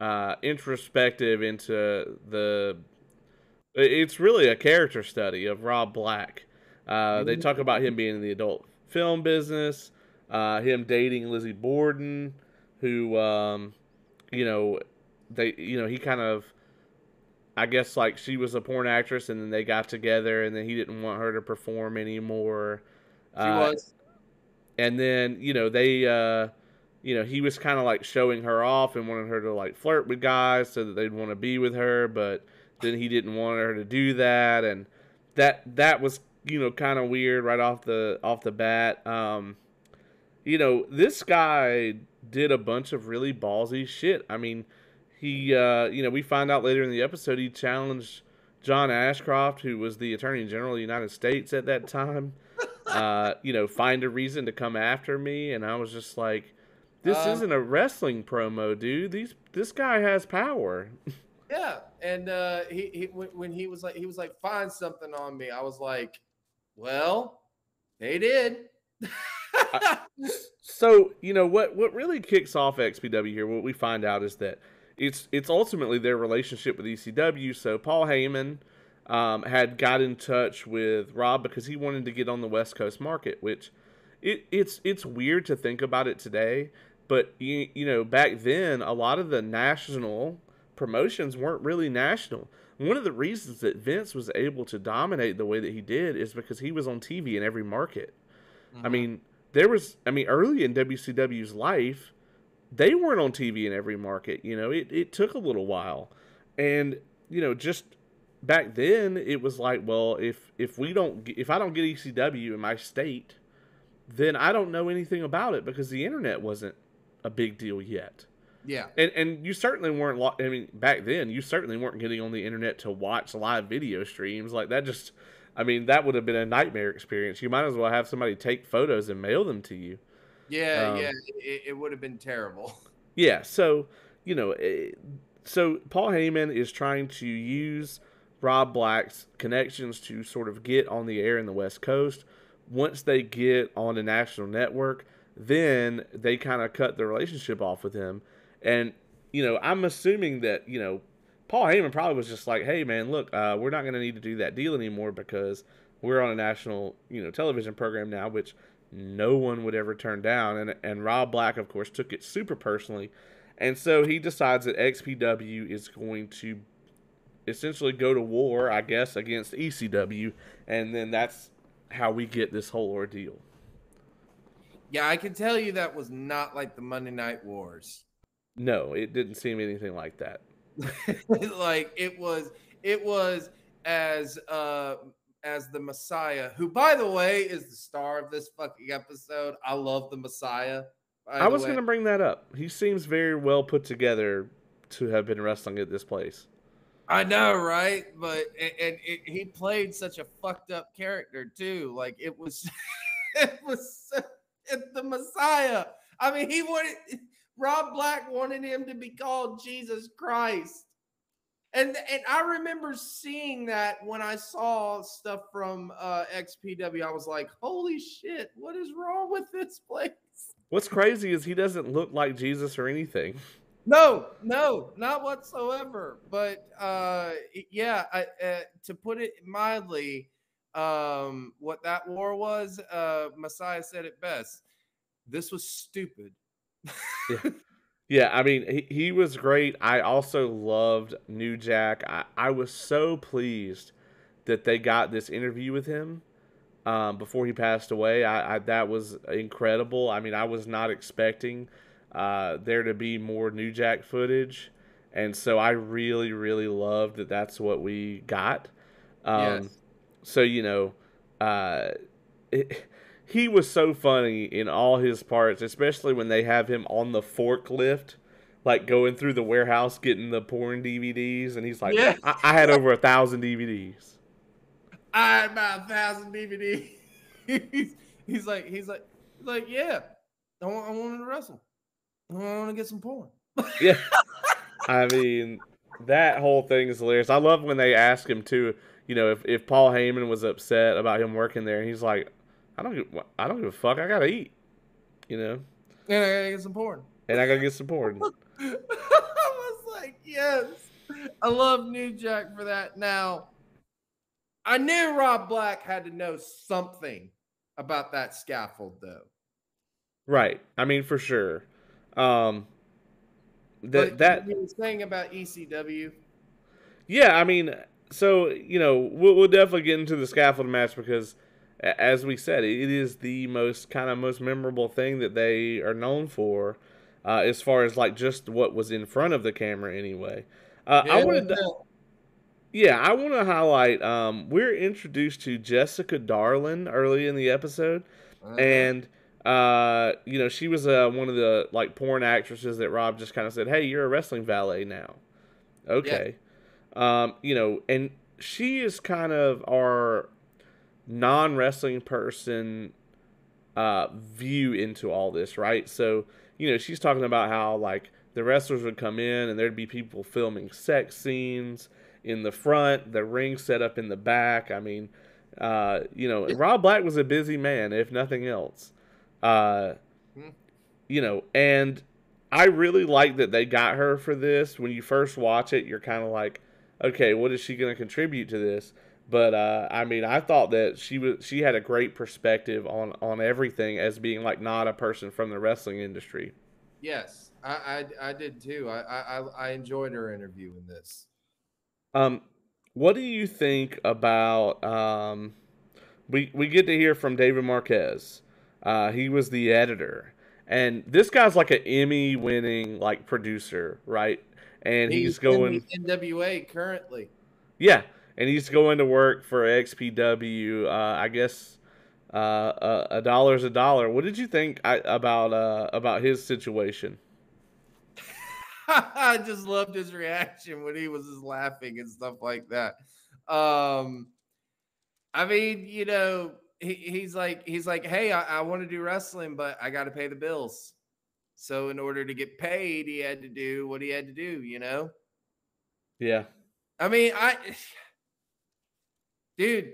uh, introspective into the. It's really a character study of Rob Black. Uh, they talk about him being in the adult film business, uh, him dating Lizzie Borden, who, um, you know, they, you know, he kind of I guess like she was a porn actress, and then they got together, and then he didn't want her to perform anymore. She Uh, was. and then you know they, uh, you know, he was kind of like showing her off and wanted her to like flirt with guys so that they'd want to be with her, but then he didn't want her to do that, and that that was you know kind of weird right off the off the bat. Um, you know, this guy did a bunch of really ballsy shit. I mean, he, uh, you know, we find out later in the episode he challenged John Ashcroft, who was the Attorney General of the United States at that time. uh, you know, find a reason to come after me, and I was just like, "This Um, isn't a wrestling promo, dude. These this guy has power." Yeah, and uh, he, he when, when he was like he was like find something on me. I was like, well, they did. So you know what what really kicks off XPW here. What we find out is that it's it's ultimately their relationship with ECW. So Paul Heyman um, had got in touch with Rob because he wanted to get on the West Coast market, which it, it's it's weird to think about it today, but you you know back then a lot of the national promotions weren't really national. One of the reasons that Vince was able to dominate the way that he did is because he was on TV in every market. I mean, there was, I mean, early in WCW's life, they weren't on TV in every market. You know, it, it took a little while. And, you know, just back then, it was like, well, if, if we don't, if I don't get ECW in my state, then I don't know anything about it because the internet wasn't a big deal yet. yeah, And, and you certainly weren't, lo- I mean, back then, you certainly weren't getting on the internet to watch live video streams. Like that just, I mean, that would have been a nightmare experience. You might as well have somebody take photos and mail them to you. Yeah, Um, yeah. It, it would have been terrible. Yeah, so, you know, eh, so Paul Heyman is trying to use Rob Black's connections to sort of get on the air in the West Coast. Once they get on a national network, then they kind of cut the relationship off with him. And, you know, I'm assuming that, you know, Paul Heyman probably was just like, "Hey, man, look, uh, we're not going to need to do that deal anymore because we're on a national, you know, television program now, which no one would ever turn down." And and Rob Black, of course, took it super personally, and so he decides that XPW is going to essentially go to war, I guess, against ECW, and then that's how we get this whole ordeal. Yeah, I can tell you that was not like the Monday Night Wars. No, it didn't seem anything like that. like it was it was as uh as the Messiah, who by the way is the star of this fucking episode. I love the Messiah. I was going to bring that up. He seems very well put together to have been wrestling at this place. I know, right? But and, and it, he played such a fucked up character too. Like it was, it was it, the Messiah. I mean, he wanted Rob Black wanted him to be called Jesus Christ. And and I remember seeing that when I saw stuff from uh, XPW, I was like, "Holy shit! What is wrong with this place?" What's crazy is he doesn't look like Jesus or anything. No, no, not whatsoever. But uh, yeah, I, uh, to put it mildly, um, what that war was, uh, Messiah said it best. This was stupid. yeah. yeah, I mean, he, he was great. I also loved New Jack. I, I was so pleased that they got this interview with him um, before he passed away. I, I, that was incredible. I mean, I was not expecting uh, there to be more New Jack footage, and so I really, really loved that. That's what we got. Um, yes. So you know, uh, it, he was so funny in all his parts, especially when they have him on the forklift, like going through the warehouse getting the porn DVDs, and he's like, yeah. I, I had over a thousand DVDs. I had about a thousand DVDs. he's, he's like, he's like, he's like, yeah, I want, I wanted to wrestle. I want to get some porn. yeah, I mean, that whole thing is hilarious. I love when they ask him too. You know, if, if Paul Heyman was upset about him working there, he's like, I don't give, I don't give a fuck. I gotta eat. You know. And I gotta get some porn. And I gotta get some porn. I was like, yes. I love New Jack for that. Now, I knew Rob Black had to know something about that scaffold, though. Right. I mean, for sure. Um, that that saying about ECW. Yeah, I mean, so you know, we'll, we'll definitely get into the scaffold match because, as we said, it is the most kind of most memorable thing that they are known for, uh, as far as like just what was in front of the camera anyway. Uh, yeah, I wanted to. Yeah, I want to highlight. Um, we're introduced to Jessica Darlin early in the episode, uh-huh. and uh, you know, she was uh, one of the like porn actresses that Rob just kind of said, "Hey, you're a wrestling valet now." Okay. Yeah. Um, you know, and she is kind of our non-wrestling person uh view into all this, right? So, you know, she's talking about how like the wrestlers would come in and there'd be people filming sex scenes in the front, the ring set up in the back. I mean, uh, you know, Rob Black was a busy man, if nothing else. Uh, hmm. You know, and I really like that they got her for this. When you first watch it, you're kind of like, okay, what is she going to contribute to this? But uh, I mean, I thought that she was she had a great perspective on on everything as being like not a person from the wrestling industry. Yes, I I, I did too. I, I I enjoyed her interview in this. Um, what do you think about um? We we get to hear from David Marquez. Uh, he was the editor, and this guy's like an Emmy-winning like producer, right? And he's, he's going NWA currently. Yeah, and he's going to work for XPW. Uh, I guess uh, a, a dollar's a dollar. What did you think I, about uh, about his situation? I just loved his reaction when he was just laughing and stuff like that. Um, I mean, you know, he, he's like he's like hey i, I want to do wrestling but i got to pay the bills so in order to get paid he had to do what he had to do you know yeah i mean i dude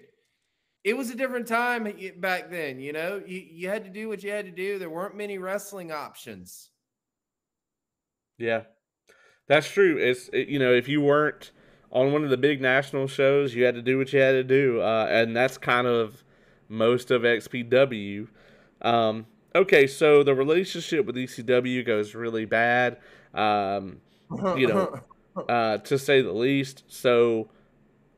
it was a different time back then you know you, you had to do what you had to do there weren't many wrestling options yeah That's true. It's it, you know if you weren't on one of the big national shows, you had to do what you had to do, uh, and that's kind of most of XPW. Um, okay, so the relationship with ECW goes really bad, um, you know, uh, to say the least. So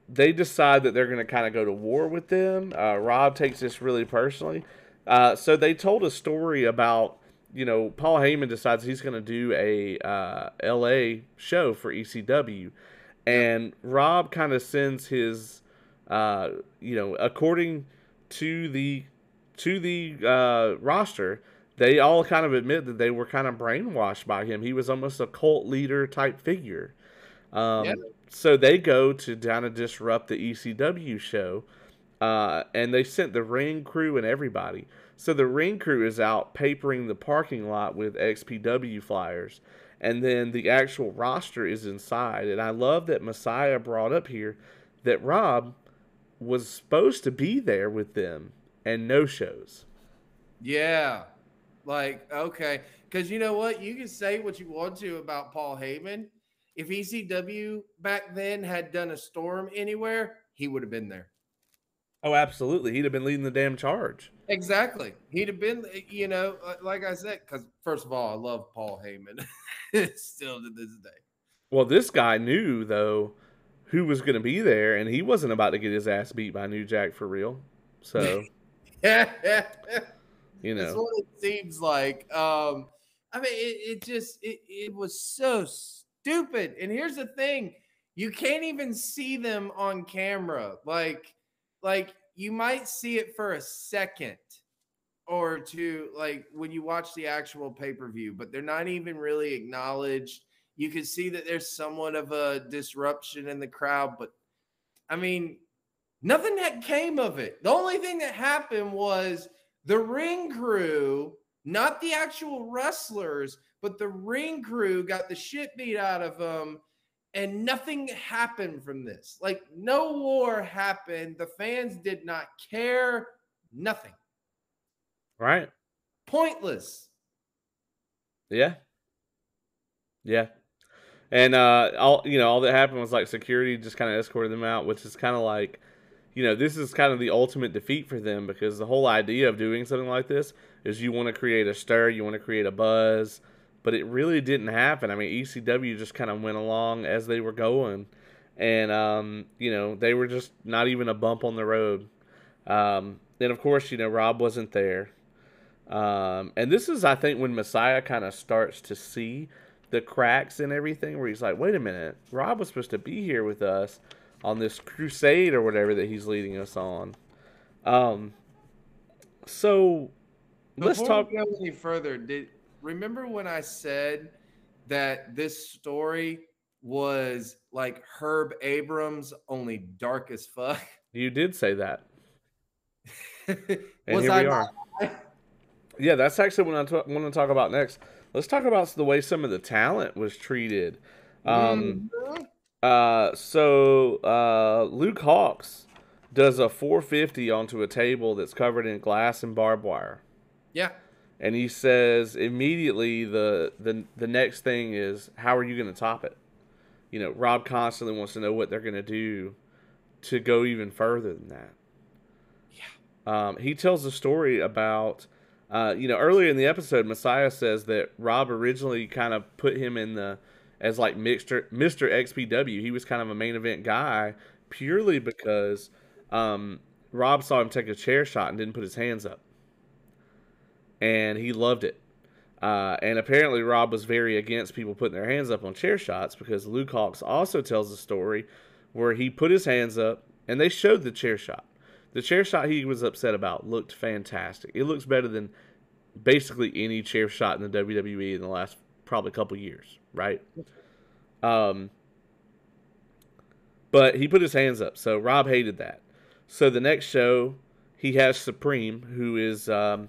they decide that they're going to kind of go to war with them. Uh, Rob takes this really personally. Uh, so they told a story about, you know, Paul Heyman decides he's going to do a uh, LA show for ECW. And Rob kind of sends his, uh, you know, according to the to the uh, roster, they all kind of admit that they were kind of brainwashed by him. He was almost a cult leader type figure. Um, yeah. So they go to down to disrupt the ECW show, uh, and they sent the ring crew and everybody. So the ring crew is out papering the parking lot with XPW flyers, and then the actual roster is inside. And I love that Messiah brought up here that Rob was supposed to be there with them and no shows. Yeah. Like, okay. Because you know what? You can say what you want to about Paul Heyman if ECW back then had done a storm anywhere, he would have been there. Oh, absolutely. He'd have been leading the damn charge. Exactly. He'd have been, you know, uh, like I said, because first of all, I love Paul Heyman still to this day. Well, this guy knew, though, who was going to be there, and he wasn't about to get his ass beat by New Jack for real. So, yeah, you know, that's what it seems like. Um, I mean, it, it just, it, it was so stupid. And here's the thing you can't even see them on camera. Like, like you might see it for a second or two, like when you watch the actual pay per view, but they're not even really acknowledged. You can see that there's somewhat of a disruption in the crowd, but I mean, nothing that came of it. The only thing that happened was the ring crew, not the actual wrestlers, but the ring crew got the shit beat out of them and nothing happened from this. Like no war happened. The fans did not care. Nothing. Right. Pointless. Yeah. Yeah. And uh all you know, all that happened was like security just kind of escorted them out, which is kind of like you know, this is kind of the ultimate defeat for them because the whole idea of doing something like this is you want to create a stir, you want to create a buzz, but it really didn't happen. I mean, ECW just kind of went along as they were going, and um, you know they were just not even a bump on the road. Um, and of course, you know Rob wasn't there, um, and this is I think when Messiah kind of starts to see the cracks and everything, where he's like, "Wait a minute, Rob was supposed to be here with us on this crusade or whatever that he's leading us on." Um, so Before let's talk. We go any further? Did remember when I said that this story was like Herb Abrams, only dark as fuck? You did say that. and here I we are. yeah, that's actually what I want to talk about next. Let's talk about the way some of the talent was treated. Um, mm-hmm. uh, so uh, Luke Hawx does a 450 onto a table that's covered in glass and barbed wire. Yeah and he says immediately the the the next thing is how are you going to top it? You know, Rob constantly wants to know what they're going to do to go even further than that. Yeah. Um, he tells a story about, uh, you know, earlier in the episode, Messiah says that Rob originally kind of put him in the as like Mister Mister XPW. He was kind of a main event guy purely because um, Rob saw him take a chair shot and didn't put his hands up and he loved it. Uh, and apparently, Rob was very against people putting their hands up on chair shots because Luke Hawx also tells a story where he put his hands up and they showed the chair shot. The chair shot he was upset about looked fantastic. It looks better than basically any chair shot in the WWE in the last probably couple years, right? Um, but he put his hands up, so Rob hated that. So the next show, he has Supreme, who is um,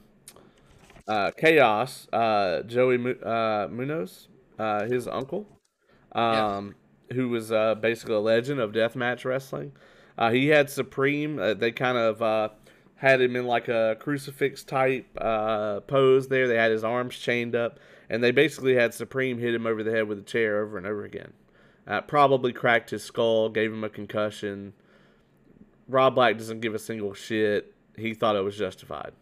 uh, Chaos, uh, Joey uh, Munoz, uh, his uncle, um, yeah. who was uh, basically a legend of deathmatch wrestling. Uh, he had Supreme. Uh, they kind of uh, had him in like a crucifix type uh, pose there. They had his arms chained up, and they basically had Supreme hit him over the head with a chair over and over again. Uh, probably cracked his skull, gave him a concussion. Rob Black doesn't give a single shit. He thought it was justified.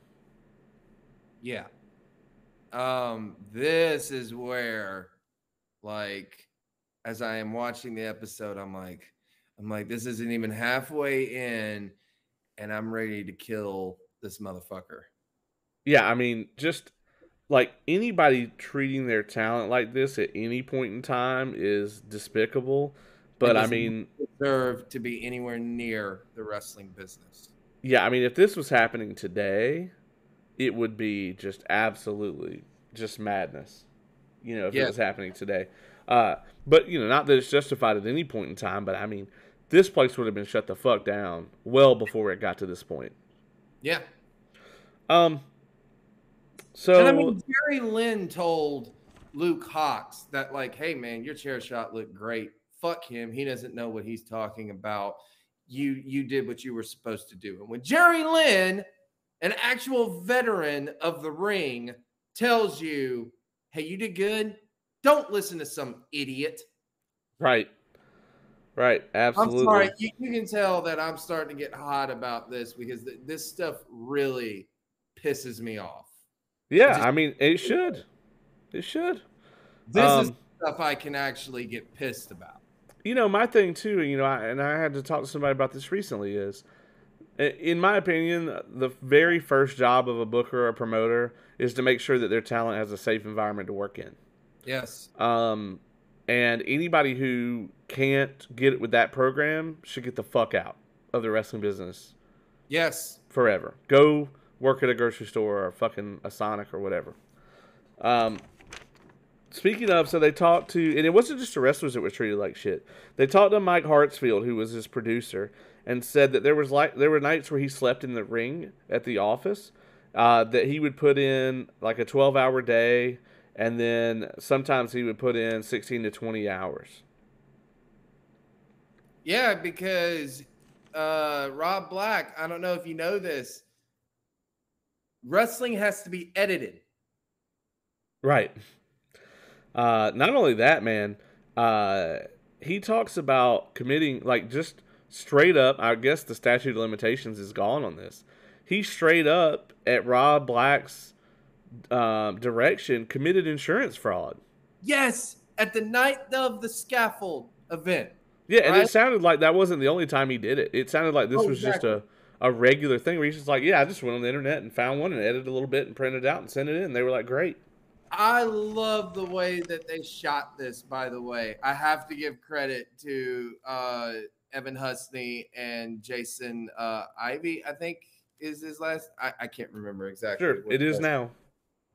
Yeah. Um, this is where, like, as I am watching the episode, I'm like, I'm like, this isn't even halfway in, and I'm ready to kill this motherfucker. Yeah, I mean, just like anybody treating their talent like this at any point in time is despicable. But I mean, deserve to be anywhere near the wrestling business. Yeah, I mean, if this was happening today, it would be just absolutely just madness. You know, if yeah. it was happening today. Uh, but you know, not that it's justified at any point in time, but I mean, this place would have been shut the fuck down well before it got to this point. Yeah. Um. So and I mean, Jerry Lynn told Luke Hawx that, like, hey man, your chair shot looked great. Fuck him. He doesn't know what he's talking about. You you did what you were supposed to do. And when Jerry Lynn, an actual veteran of the ring, tells you, hey, you did good, don't listen to some idiot. Right. Right. Absolutely. I'm sorry. You, you, can tell that I'm starting to get hot about this because th- this stuff really pisses me off. Yeah. Just, I mean, it should. It should. This um, is stuff I can actually get pissed about. You know, my thing too, you know, I, and I had to talk to somebody about this recently is, in my opinion, the very first job of a booker or a promoter is to make sure that their talent has a safe environment to work in. Yes. Um, and anybody who can't get it with that program should get the fuck out of the wrestling business. Yes. Forever. Go work at a grocery store or fucking a Sonic or whatever. Um, speaking of, so they talked to, and it wasn't just the wrestlers that were treated like shit. They talked to Mike Hartsfield, who was his producer, and said that there was like there were nights where he slept in the ring at the office. Uh, that he would put in like a twelve hour day and then sometimes he would put in 16 to 20 hours. Yeah, because uh, Rob Black, I don't know if you know this, wrestling has to be edited. Right. Uh, not only that, man, uh, he talks about committing, like, just straight up. I guess the statute of limitations is gone on this. He straight up at Rob Black's um, direction committed insurance fraud. Yes, at the night of the scaffold event. Yeah, and right? it sounded like that wasn't the only time he did it. It sounded like this oh, was exactly. just a, a regular thing where he's just like, yeah, I just went on the internet and found one and edited a little bit and printed it out and sent it in. They were like, great. I love the way that they shot this, by the way. I have to give credit to uh, Evan Husney and Jason uh, Ivy, I think is his last. I, I can't remember exactly. Sure, it is now.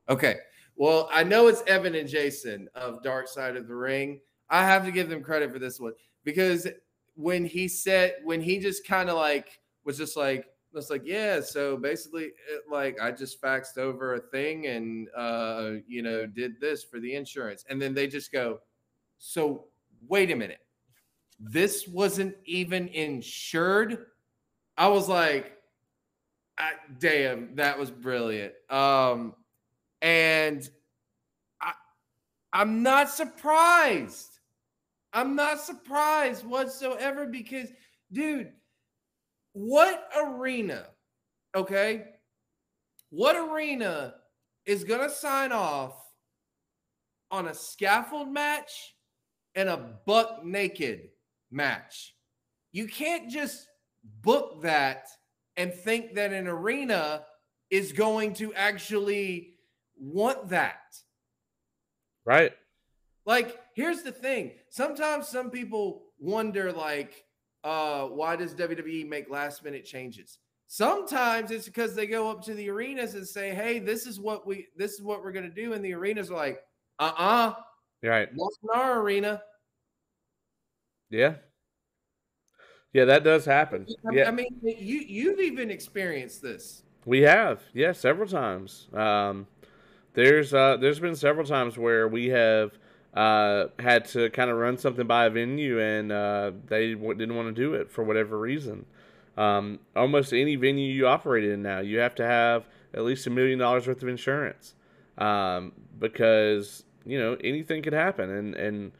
Okay. Well, I know it's Evan and Jason of Dark Side of the Ring. I have to give them credit for this one because when he said, when he just kind of like was just like, was like, yeah, so basically, it, like I just faxed over a thing and, uh, you know, did this for the insurance. And then they just go, so wait a minute. This wasn't even insured. I was like, I, damn, that was brilliant. Um, and I, I'm not surprised. I'm not surprised whatsoever because, dude, what arena, okay? What arena is going to sign off on a scaffold match and a buck naked match? You can't just book that and think that an arena is going to actually want that. Right. Like, here's the thing. Sometimes some people wonder, like, uh, why does WWE make last minute changes? Sometimes it's because they go up to the arenas and say, "Hey, this is what we this is what we're gonna do," and the arenas are like, "Uh-uh, right, not in our arena." Yeah, yeah, that does happen. I, yeah, I mean, you you've even experienced this. We have, yeah, several times. Um, there's uh, there's been several times where we have uh, had to kind of run something by a venue and uh, they w- didn't want to do it for whatever reason. Um, almost any venue you operate in now, you have to have at least a million dollars worth of insurance. um, because you know anything could happen, and and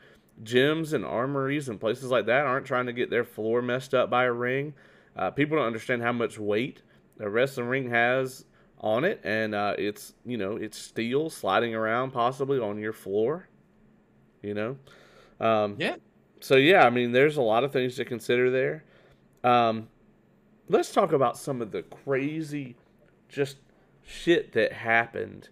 gyms and armories and places like that aren't trying to get their floor messed up by a ring. Uh, people don't understand how much weight a wrestling ring has on it, and uh, it's you know it's steel sliding around possibly on your floor. You know, um, Yeah. So yeah, I mean, there's a lot of things to consider there. Um, let's talk about some of the crazy, just shit that happened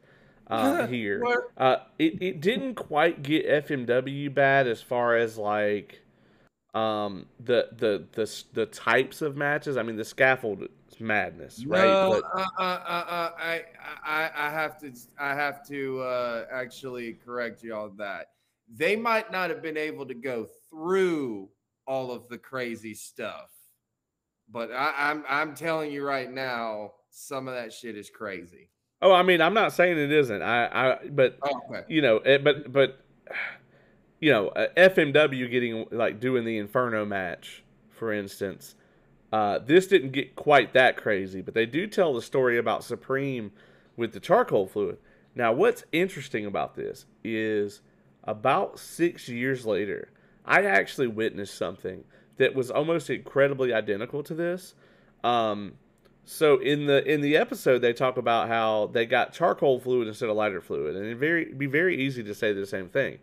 uh, here. Uh, it it didn't quite get FMW bad as far as like um the the the the types of matches. I mean, the scaffold is madness, right? No, But uh, uh, uh, uh, I, I, I have to, I have to uh, actually correct you on that. They might not have been able to go through all of the crazy stuff, but I, I'm, I'm telling you right now, some of that shit is crazy. Oh, I mean, I'm not saying it isn't. I I but Oh, okay. you know, it, but but you know, uh, FMW getting like doing the Inferno match, for instance. Uh, this didn't get quite that crazy, but they do tell the story about Supreme with the charcoal fluid. Now, what's interesting about this is about six years later, I actually witnessed something that was almost incredibly identical to this. Um, so in the in the episode, they talk about how they got charcoal fluid instead of lighter fluid, and it very be very easy to say the same thing.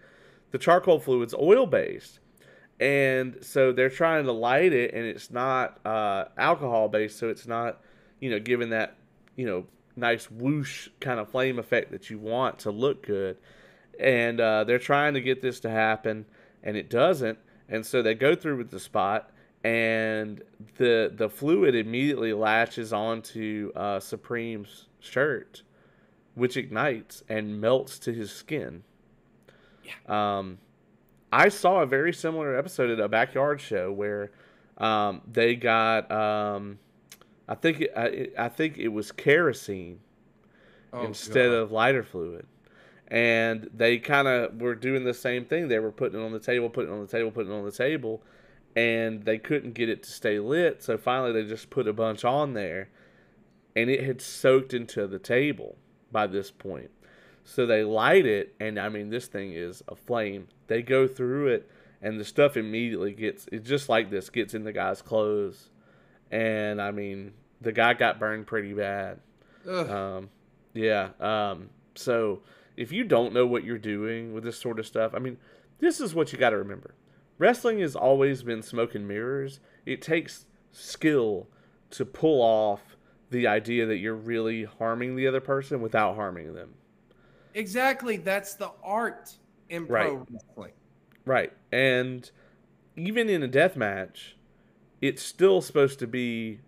The charcoal fluid's oil based, and so they're trying to light it, and it's not uh, alcohol based, so it's not you know giving that you know nice whoosh kind of flame effect that you want to look good. And uh, they're trying to get this to happen, and it doesn't. And so they go through with the spot, and the the fluid immediately latches onto uh, Supreme's shirt, which ignites and melts to his skin. Yeah. Um, I saw a very similar episode at a backyard show where um, they got um, I think it, I, I think it was kerosene Oh, instead God. of lighter fluid. And they kind of were doing the same thing. They were putting it on the table, putting it on the table, putting it on the table, and they couldn't get it to stay lit. So finally, they just put a bunch on there, and it had soaked into the table by this point. So they light it, and I mean, this thing is a flame. They go through it, and the stuff immediately gets it's just like this gets in the guy's clothes, and I mean, the guy got burned pretty bad. Um, yeah. Um, so if you don't know what you're doing with this sort of stuff, I mean, this is what you got to remember. Wrestling has always been smoke and mirrors. It takes skill to pull off the idea that you're really harming the other person without harming them. exactly. That's the art in pro Right. wrestling. Right. And even in a death match, it's still supposed to be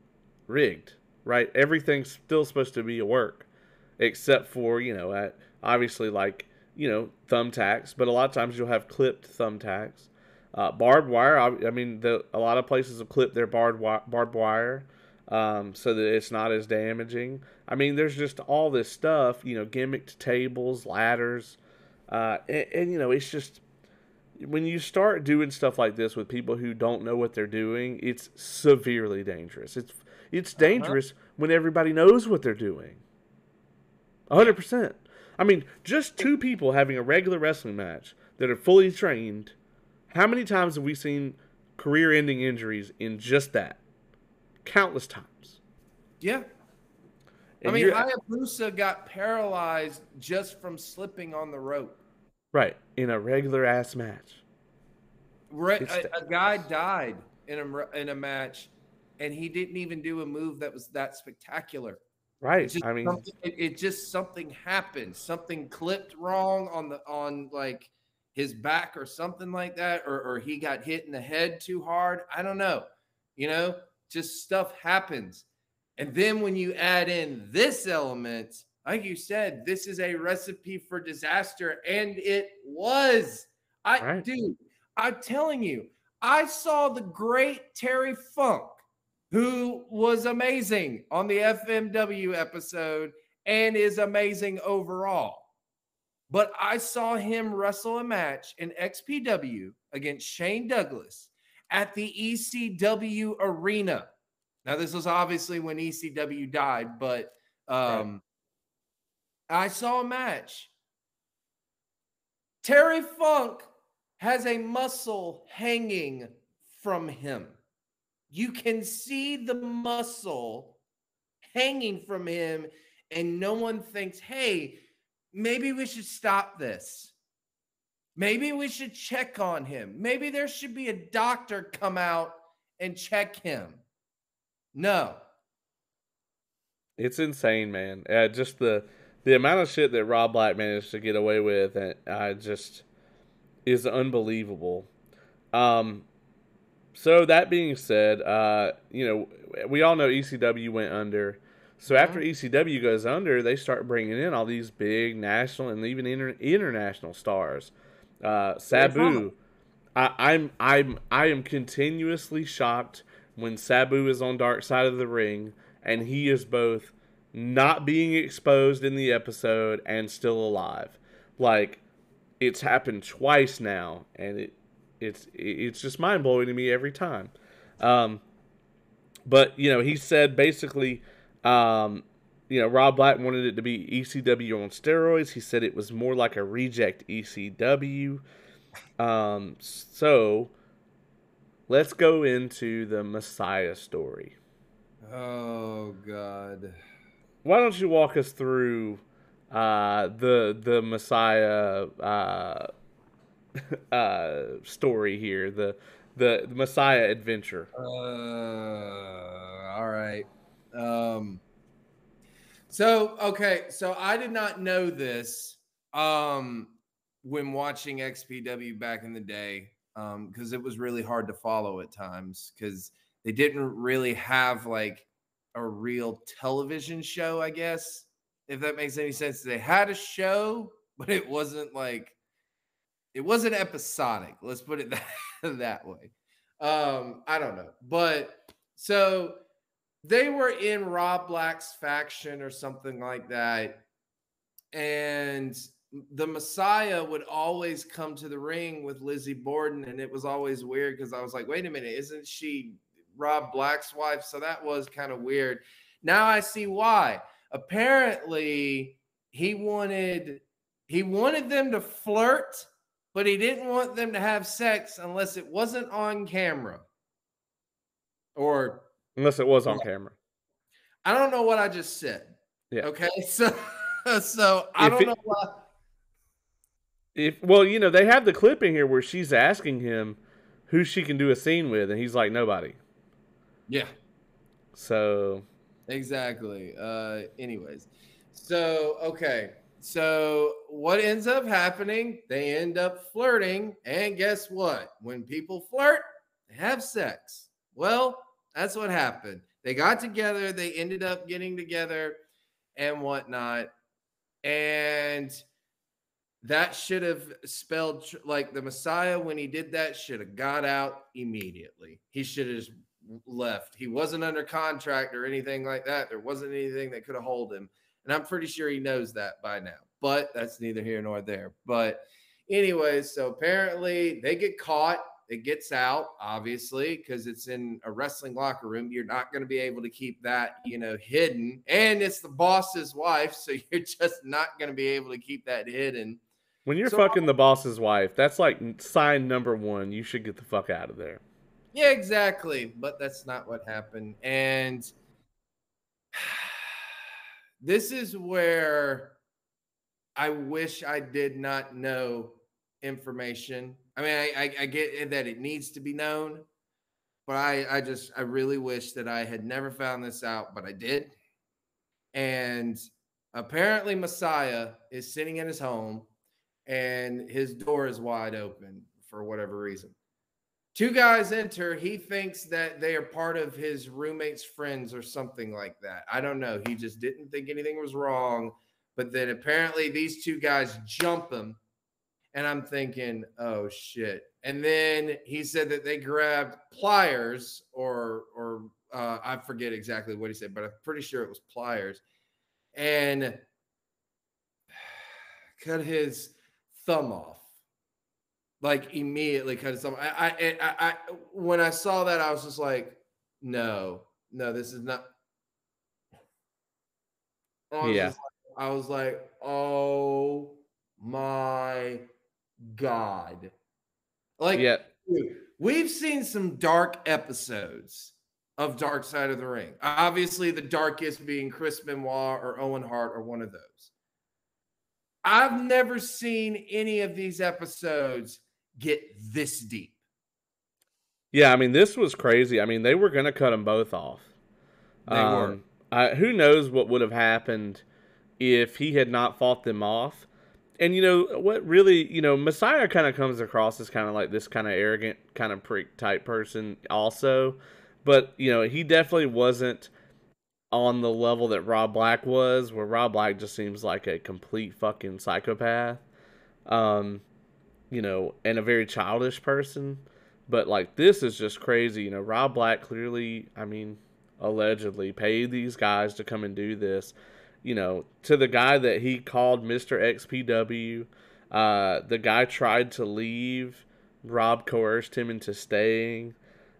rigged, right? Everything's still supposed to be a work, except for, you know, at obviously like, you know, thumbtacks, but a lot of times you'll have clipped thumbtacks. Uh, barbed wire, I, I mean, the, a lot of places will clip their barbed, wi- barbed wire um, so that it's not as damaging. I mean, there's just all this stuff, you know, gimmicked tables, ladders, uh, and, and, you know, it's just when you start doing stuff like this with people who don't know what they're doing, it's severely dangerous. It's it's dangerous when everybody knows what they're doing. 100%. I mean, just two people having a regular wrestling match that are fully trained. How many times have we seen career-ending injuries in just that? Countless times. Yeah. I mean, Hayabusa got paralyzed just from slipping on the rope. right, in a regular ass match. Right, a, a guy died in a in a match, and he didn't even do a move that was that spectacular. Right. I mean, it, it just something happened. Something clipped wrong on the on like his back or something like that, or or he got hit in the head too hard. I don't know. You know, just stuff happens. And then when you add in this element, like you said, this is a recipe for disaster, and it was. I Right. dude, I'm telling you, I saw the great Terry Funk, who was amazing on the FMW episode and is amazing overall. But I saw him wrestle a match in XPW against Shane Douglas at the ECW arena. Now, this was obviously when ECW died, but um, I saw a match. Terry Funk has a muscle hanging from him. You can see the muscle hanging from him, and no one thinks, hey, maybe we should stop this. Maybe we should check on him. Maybe there should be a doctor come out and check him. No. It's insane, man. Uh, just the the amount of shit that Rob Black managed to get away with, and I just is unbelievable. Um, so that being said, uh, you know, we all know ECW went under. So Mm-hmm. after ECW goes under, they start bringing in all these big national and even inter- international stars. Uh, Sabu, I, I'm I'm I am continuously shocked when Sabu is on Dark Side of the Ring and he is both not being exposed in the episode and still alive. Like it's happened twice now, and it it's it's just mind blowing to me every time. Um, but you know, he said basically, um, you know, Rob Black wanted it to be ECW on steroids. He said it was more like a reject ECW. Um, so let's go into the Messiah story. Oh, God. Why don't you walk us through uh, the the Messiah uh, uh, story here, the, the Messiah adventure? Uh, all right. Um, so okay, so I did not know this um when watching XPW back in the day um because it was really hard to follow at times because they didn't really have like a real television show, I guess, if that makes any sense. They had a show, but it wasn't like it wasn't episodic. Let's put it that, that way. Um, I don't know. But so they were in Rob Black's faction or something like that. And the Messiah would always come to the ring with Lizzie Borden. And it was always weird because I was like, wait a minute, isn't she Rob Black's wife? So that was kind of weird. Now I see why. Apparently, he wanted he wanted them to flirt, but he didn't want them to have sex unless it wasn't on camera. Or Unless it was on camera. I don't know what I just said. Yeah. Okay. So so I If don't it- know why. If well, you know, they have the clip in here where she's asking him who she can do a scene with, and he's like nobody. Yeah. So Exactly. Uh anyways. So okay. So what ends up happening? They end up flirting and guess what? When people flirt, they have sex. Well, that's what happened. They got together, they ended up getting together and whatnot. And that should have spelled like the Messiah when he did that should have got out immediately. He should have left. He wasn't under contract or anything like that. There wasn't anything that could have hold him. And I'm pretty sure he knows that by now. But that's neither here nor there. But anyway, so apparently they get caught. It gets out, obviously, because it's in a wrestling locker room. You're not going to be able to keep that, you know, hidden. And it's the boss's wife, so you're just not going to be able to keep that hidden. when you're So- fucking the boss's wife, that's like sign number one. You should get the fuck out of there. Yeah, exactly. But that's not what happened. And this is where I wish I did not know information. I mean, I, I, I get that it needs to be known, but I, I just, I really wish that I had never found this out, but I did. And apparently, Messiah is sitting in his home and his door is wide open for whatever reason. Two guys enter. He thinks that they are part of his roommate's friends or something like that. I don't know. He just didn't think anything was wrong. But then apparently these two guys jump him. And I'm thinking, oh shit. And then he said that they grabbed pliers or or uh, I forget exactly what he said, but I'm pretty sure it was pliers. And cut his thumb off like immediately cut his thumb. I, I, I, I, when I saw that, I was just like, no, no, this is not. I Yeah. like- I was like, oh my god. Like Yeah. dude, we've seen some dark episodes of Dark Side of the Ring. Obviously, the darkest being Chris Benoit or Owen Hart or one of those. I've never seen any of these episodes get this deep. Yeah, I mean, this was crazy. I mean, they were going to cut them both off. They were. Um, I, who knows what would have happened if he had not fought them off? And you know what? Really, you know, Messiah kind of comes across as kind of like this kind of arrogant, kind of prick type person, also. But you know, he definitely wasn't on the level that Rob Black was, where Rob Black just seems like a complete fucking psychopath. Um, you know, and a very childish person. But like this is just crazy. You know, Rob Black clearly, I mean, allegedly paid these guys to come and do this. You know, to the guy that he called Mr. XPW, uh, the guy tried to leave. Rob coerced him into staying.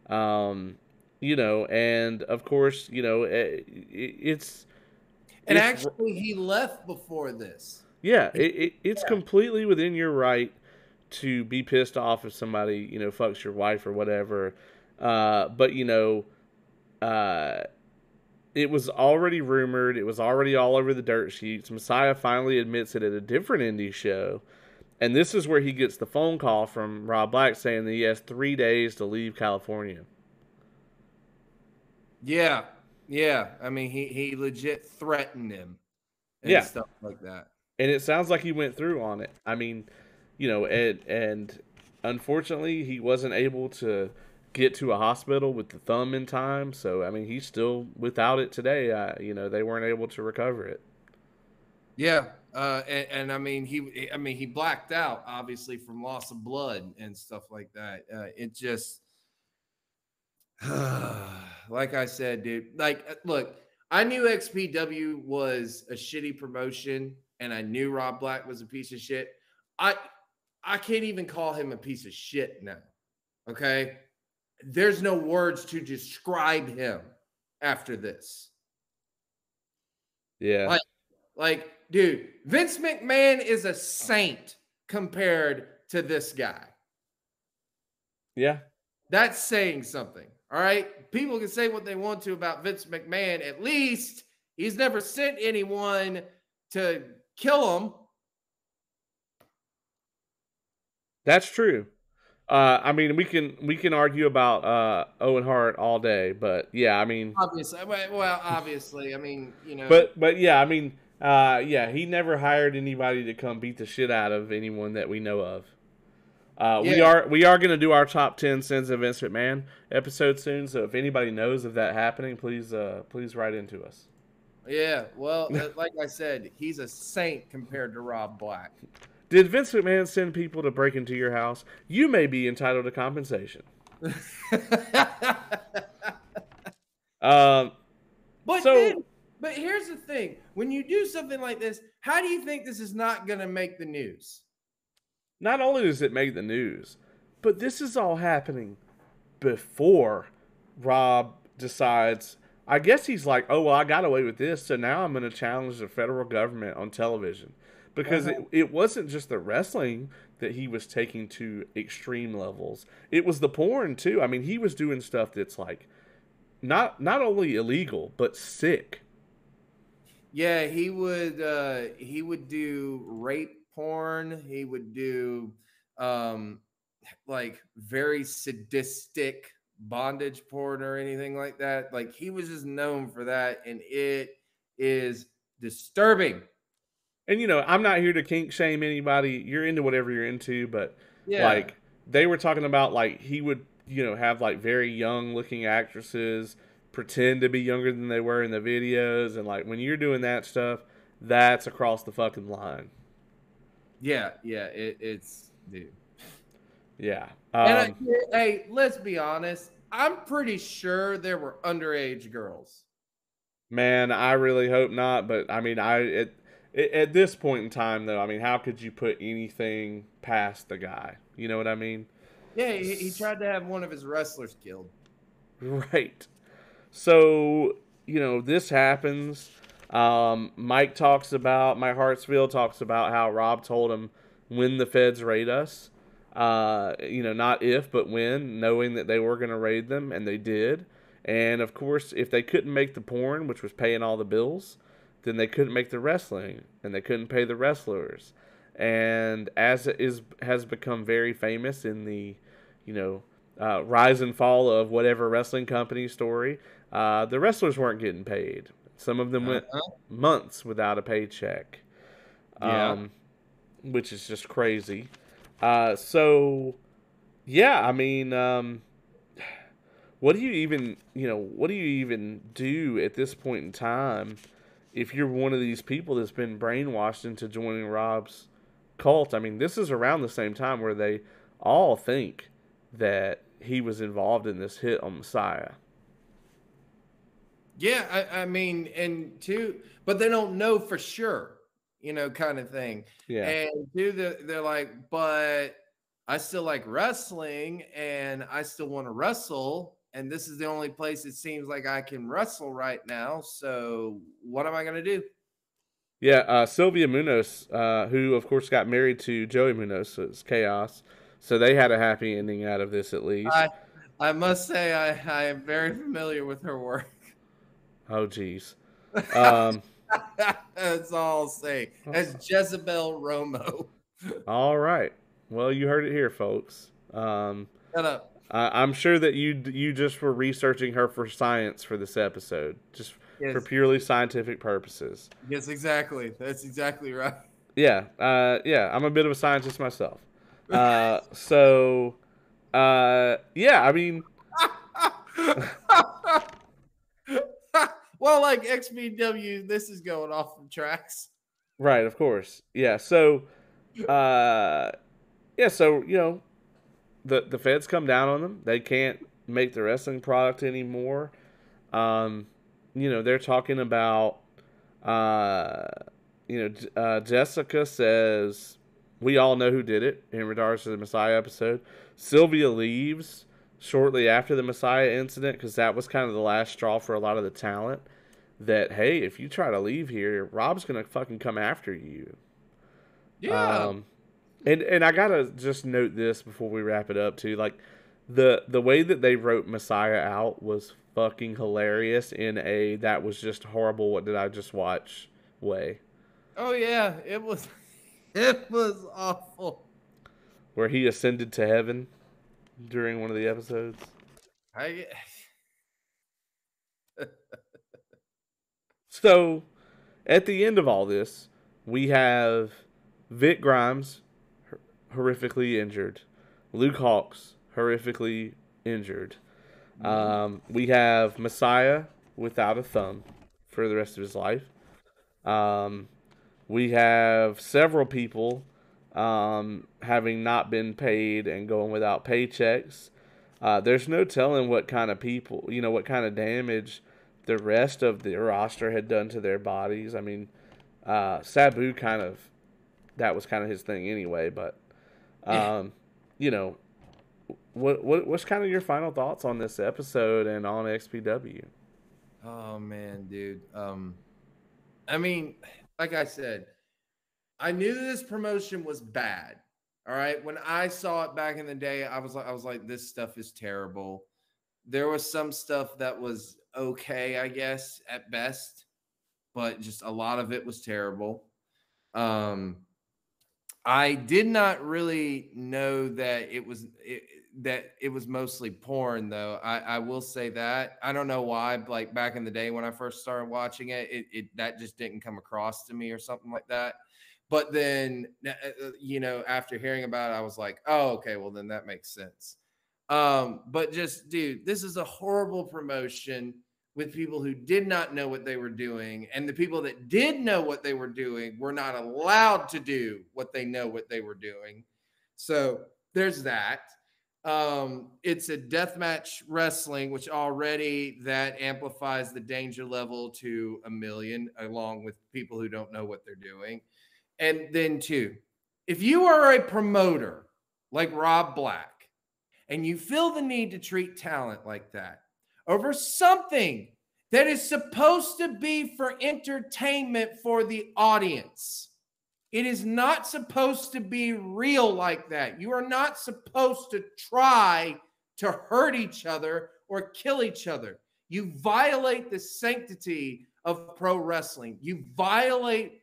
Um, you know, and of course, you know, it, it's And it's- actually, he left before this. yeah, it, it, it's completely within your right to be pissed off if somebody, you know, fucks your wife or whatever. Uh, but, you know, uh, it was already rumored. It was already all over the dirt sheets. Messiah finally admits it at a different indie show. And this is where he gets the phone call from Rob Black saying that he has three days to leave California. Yeah, yeah. I mean, he he legit threatened him. And Yeah. stuff like that. and it sounds like he went through on it. I mean, you know, and and unfortunately, he wasn't able to get to a hospital with the thumb in time. So I mean, he's still without it today. You know, they weren't able to recover it. Yeah, uh, and, and I mean he, I mean he blacked out obviously from loss of blood and stuff like that. Uh, it just, like I said, dude. Like, uh, look, I knew XPW was a shitty promotion, and I knew Rob Black was a piece of shit. I, I can't even call him a piece of shit now. Okay, there's no words to describe him after this. Yeah, Like- Like, dude, Vince McMahon is a saint compared to this guy. yeah, That's saying something. All right. People can say what they want to about Vince McMahon. At least he's never sent anyone to kill him. that's true. Uh, I mean, we can we can argue about uh, Owen Hart all day, but yeah, I mean, Obviously. Well, obviously. I mean, you know. but but yeah, I mean, uh, yeah, he never hired anybody to come beat the shit out of anyone that we know of. Uh, We are we are gonna do our top ten sins of Vince McMahon episode soon. So if anybody knows of that happening, please uh please write into us. yeah. Well, uh, like I said, he's a saint compared to Rob Black. Did Vince McMahon send people to break into your house? You may be entitled to compensation. Um, But So- then, but here's the thing: when you do something like this, how do you think this is not going to make the news? not only does it make the news, but this is all happening before Rob decides. I guess he's like, oh, well, I got away with this, so now I'm going to challenge the federal government on television. Because Uh-huh. it, it wasn't just the wrestling that he was taking to extreme levels, it was the porn, too. I mean, he was doing stuff that's like not not only illegal, but sick. Yeah, he would. uh He would do rape porn. He would do um like very sadistic bondage porn or anything like that. Like he was just known for that, and it is disturbing. And, you know, I'm not here to kink shame anybody. You're into whatever you're into, but Yeah, Like they were talking about like he would, you know, have like very young looking actresses pretend to be younger than they were in the videos and like when you're doing that stuff, that's across the fucking line. yeah, yeah. It, it's dude. Yeah. And Um, I, hey, let's be honest. I'm pretty sure there were underage girls. man, I really hope not, but I mean, I at, at at this point in time though, I mean, how could you put anything past the guy? You know what I mean? Yeah, he, he tried to have one of his wrestlers killed. Right. So, you know, this happens. Um, Mike talks about Mike Hartsfield talks about how Rob told him when the feds raid us. Uh, you know, not if but when, knowing that they were going to raid them, and they did. And of course, if they couldn't make the porn, which was paying all the bills, then they couldn't make the wrestling, and they couldn't pay the wrestlers. And as it is has become very famous in the, you know, uh, rise and fall of whatever wrestling company story, uh, the wrestlers weren't getting paid. Some of them went Uh-huh. months without a paycheck. Yeah. Um, which is just crazy. Uh, so, yeah, I mean, um, what do you even, you know, what do you even do at this point in time if you're one of these people that's been brainwashed into joining Rob's cult? I mean, this is around the same time where they all think that he was involved in this hit on Messiah. Yeah, I, I mean, and two, but they don't know for sure, you know, kind of thing. Yeah. And two, they're, they're like, but I still like wrestling and I still want to wrestle. And this is the only place it seems like I can wrestle right now. So what am I going to do? Yeah, uh, Sylvia Munoz, uh, who of course got married to Joey Munoz, so it's chaos. So they had a happy ending out of this at least. I, I must say, I, I am very familiar with her work. oh, geez. Um, That's all I'll say. That's Jezebel Romo. all right. Well, you heard it here, folks. Um, Shut up. I I'm sure that you you just were researching her for science for this episode, just Yes, for purely scientific purposes. yes, exactly. That's exactly right. Yeah, uh, yeah. I'm a bit of a scientist myself. Uh, so, uh, yeah. I mean, well, like XPW, this is going off the tracks. Right, of course. Yeah. So, uh, yeah. So you know, the the feds come down on them. They can't make the wrestling product anymore. Um, you know, they're talking about. Uh, you know, uh, Jessica says we all know who did it in regards to the Messiah episode. Sylvia leaves shortly after the Messiah incident because that was kind of the last straw for a lot of the talent. That hey, if you try to leave here, Rob's gonna fucking come after you. Yeah. Um, and and I gotta just note this before we wrap it up too. Like the the way that they wrote Messiah out was fucking hilarious in a that was just horrible. What did I just watch? Way oh yeah, it was. It was awful. where he ascended to heaven during one of the episodes. I. So, at the end of all this, we have Vic Grimes horrifically injured, Luke Hawx horrifically injured. Um, we have Messiah without a thumb for the rest of his life. Um, we have several people um, having not been paid and going without paychecks. Uh, there's no telling what kind of people, you know, what kind of damage the rest of the roster had done to their bodies. I mean, uh, Sabu kind of, that was kind of his thing anyway. But, um, you know, what what what's kind of your final thoughts on this episode and on XPW? Oh man, dude. Um, I mean, like I said, I knew this promotion was bad. All right. When I saw it back in the day, I was like, I was like, this stuff is terrible. There was some stuff that was okay, I guess, at best, but just a lot of it was terrible. Um, I did not really know that it was it, that it was mostly porn, though. I, I will say that I don't know why. Like back in the day when I first started watching it, it, it that just didn't come across to me or something like that. But then, uh, uh, you know, after hearing about it, I was like, oh, okay, well then that makes sense. Um, but just, dude, this is a horrible promotion with people who did not know what they were doing, and the people that did know what they were doing were not allowed to do what they know what they were doing. So there's that. Um, it's a deathmatch wrestling, which already that amplifies the danger level to a million, along with people who don't know what they're doing. And then two, if you are a promoter like Rob Black and you feel the need to treat talent like that over something that is supposed to be for entertainment for the audience. It is not supposed to be real like that. You are not supposed to try to hurt each other or kill each other. You violate the sanctity of pro wrestling. You violate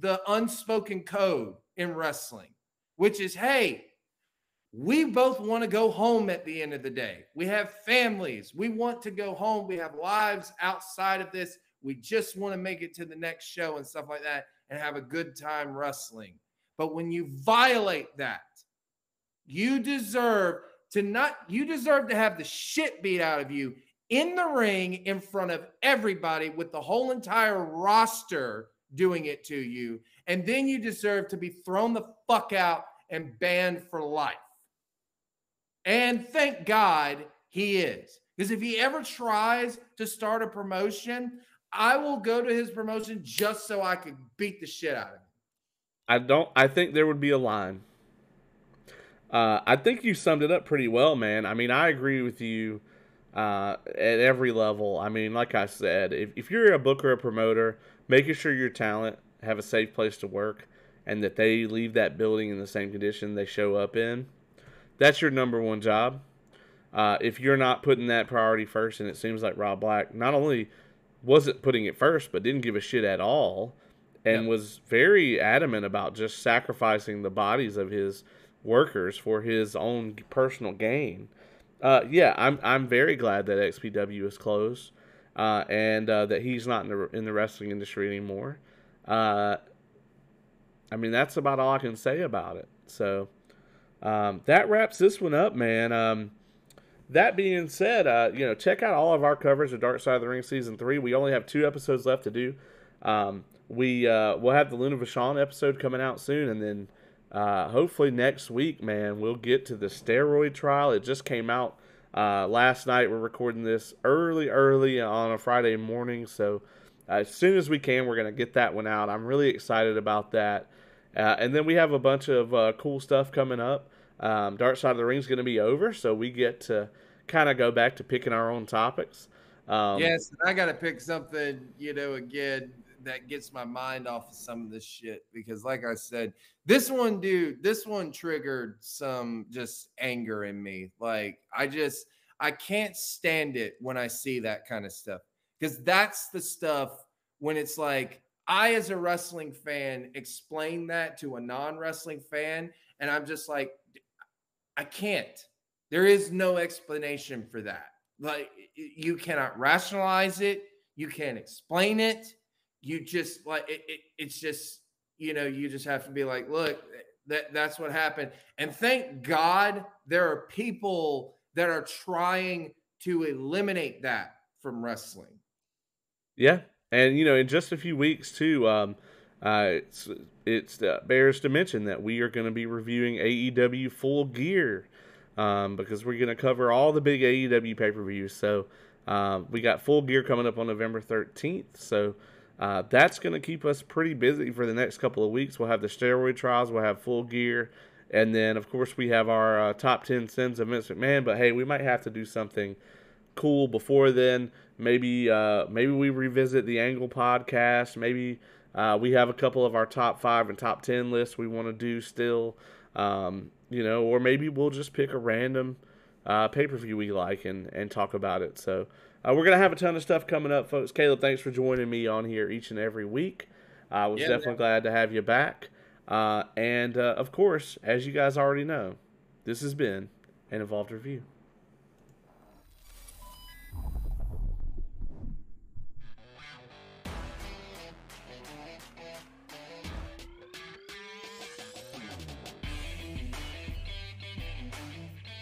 the unspoken code in wrestling, which is hey, we both want to go home at the end of the day. We have families. We want to go home. We have lives outside of this. We just want to make it to the next show and stuff like that and have a good time wrestling. But when you violate that, you deserve to not, you deserve to have the shit beat out of you in the ring in front of everybody with the whole entire roster doing it to you. And then you deserve to be thrown the fuck out and banned for life. And thank God he is. Because if he ever tries to start a promotion, I will go to his promotion just so I could beat the shit out of him. I don't. I think there would be a line. Uh, I think you summed it up pretty well, man. I mean, I agree with you uh, at every level. I mean, like I said, if, if you're a booker or a promoter, making sure your talent have a safe place to work and that they leave that building in the same condition they show up in, that's your number one job. Uh, if you're not putting that priority first, and it seems like Rob Black not only wasn't putting it first, but didn't give a shit at all, and was very adamant about just sacrificing the bodies of his workers for his own personal gain. Uh, yeah, I'm I'm very glad that XPW is closed, uh, and uh, that he's not in the in the wrestling industry anymore. Uh, I mean, that's about all I can say about it. So um, that wraps this one up, man. Um, that being said, uh, you know, check out all of our coverage of Dark Side of the Ring season three. We only have two episodes left to do. Um, we uh, we'll have the Luna Vachon episode coming out soon, and then uh, hopefully next week, man, we'll get to the steroid trial. It just came out uh, last night. We're recording this early, early on a Friday morning, so uh, as soon as we can, we're gonna get that one out. I'm really excited about that. Uh, and then we have a bunch of uh, cool stuff coming up. Um, Dark Side of the Ring is going to be over, so we get to kind of go back to picking our own topics. Um, yes, I got to pick something, you know, again that gets my mind off of some of this shit because, like I said, this one, dude, this one triggered some just anger in me. Like, I just, I can't stand it when I see that kind of stuff because that's the stuff when it's like, I, as a wrestling fan, explain that to a non wrestling fan, and I'm just like, I can't. There is no explanation for that. Like you cannot rationalize it. You can't explain it. You just like it, it, it's just you know you just have to be like, look, that that's what happened. And thank God there are people that are trying to eliminate that from wrestling. Yeah, and you know, in just a few weeks too, um, uh, it's it's uh, bears to mention that we are going to be reviewing AEW Full Gear um, because we're going to cover all the big AEW pay per views. So uh, we got Full Gear coming up on November 13th. So uh, that's going to keep us pretty busy for the next couple of weeks. We'll have the steroid trials, we'll have Full Gear, and then of course we have our uh, top 10 sins of Vince McMahon. But hey, we might have to do something cool before then. Maybe uh, maybe we revisit the Angle podcast. Maybe uh, we have a couple of our top five and top ten lists we want to do still, um, you know, or maybe we'll just pick a random uh, pay per view we like and and talk about it. So uh, we're gonna have a ton of stuff coming up, folks. Caleb, thanks for joining me on here each and every week. I was yeah, definitely man. glad to have you back. Uh, and uh, of course, as you guys already know, this has been an Evolved Review.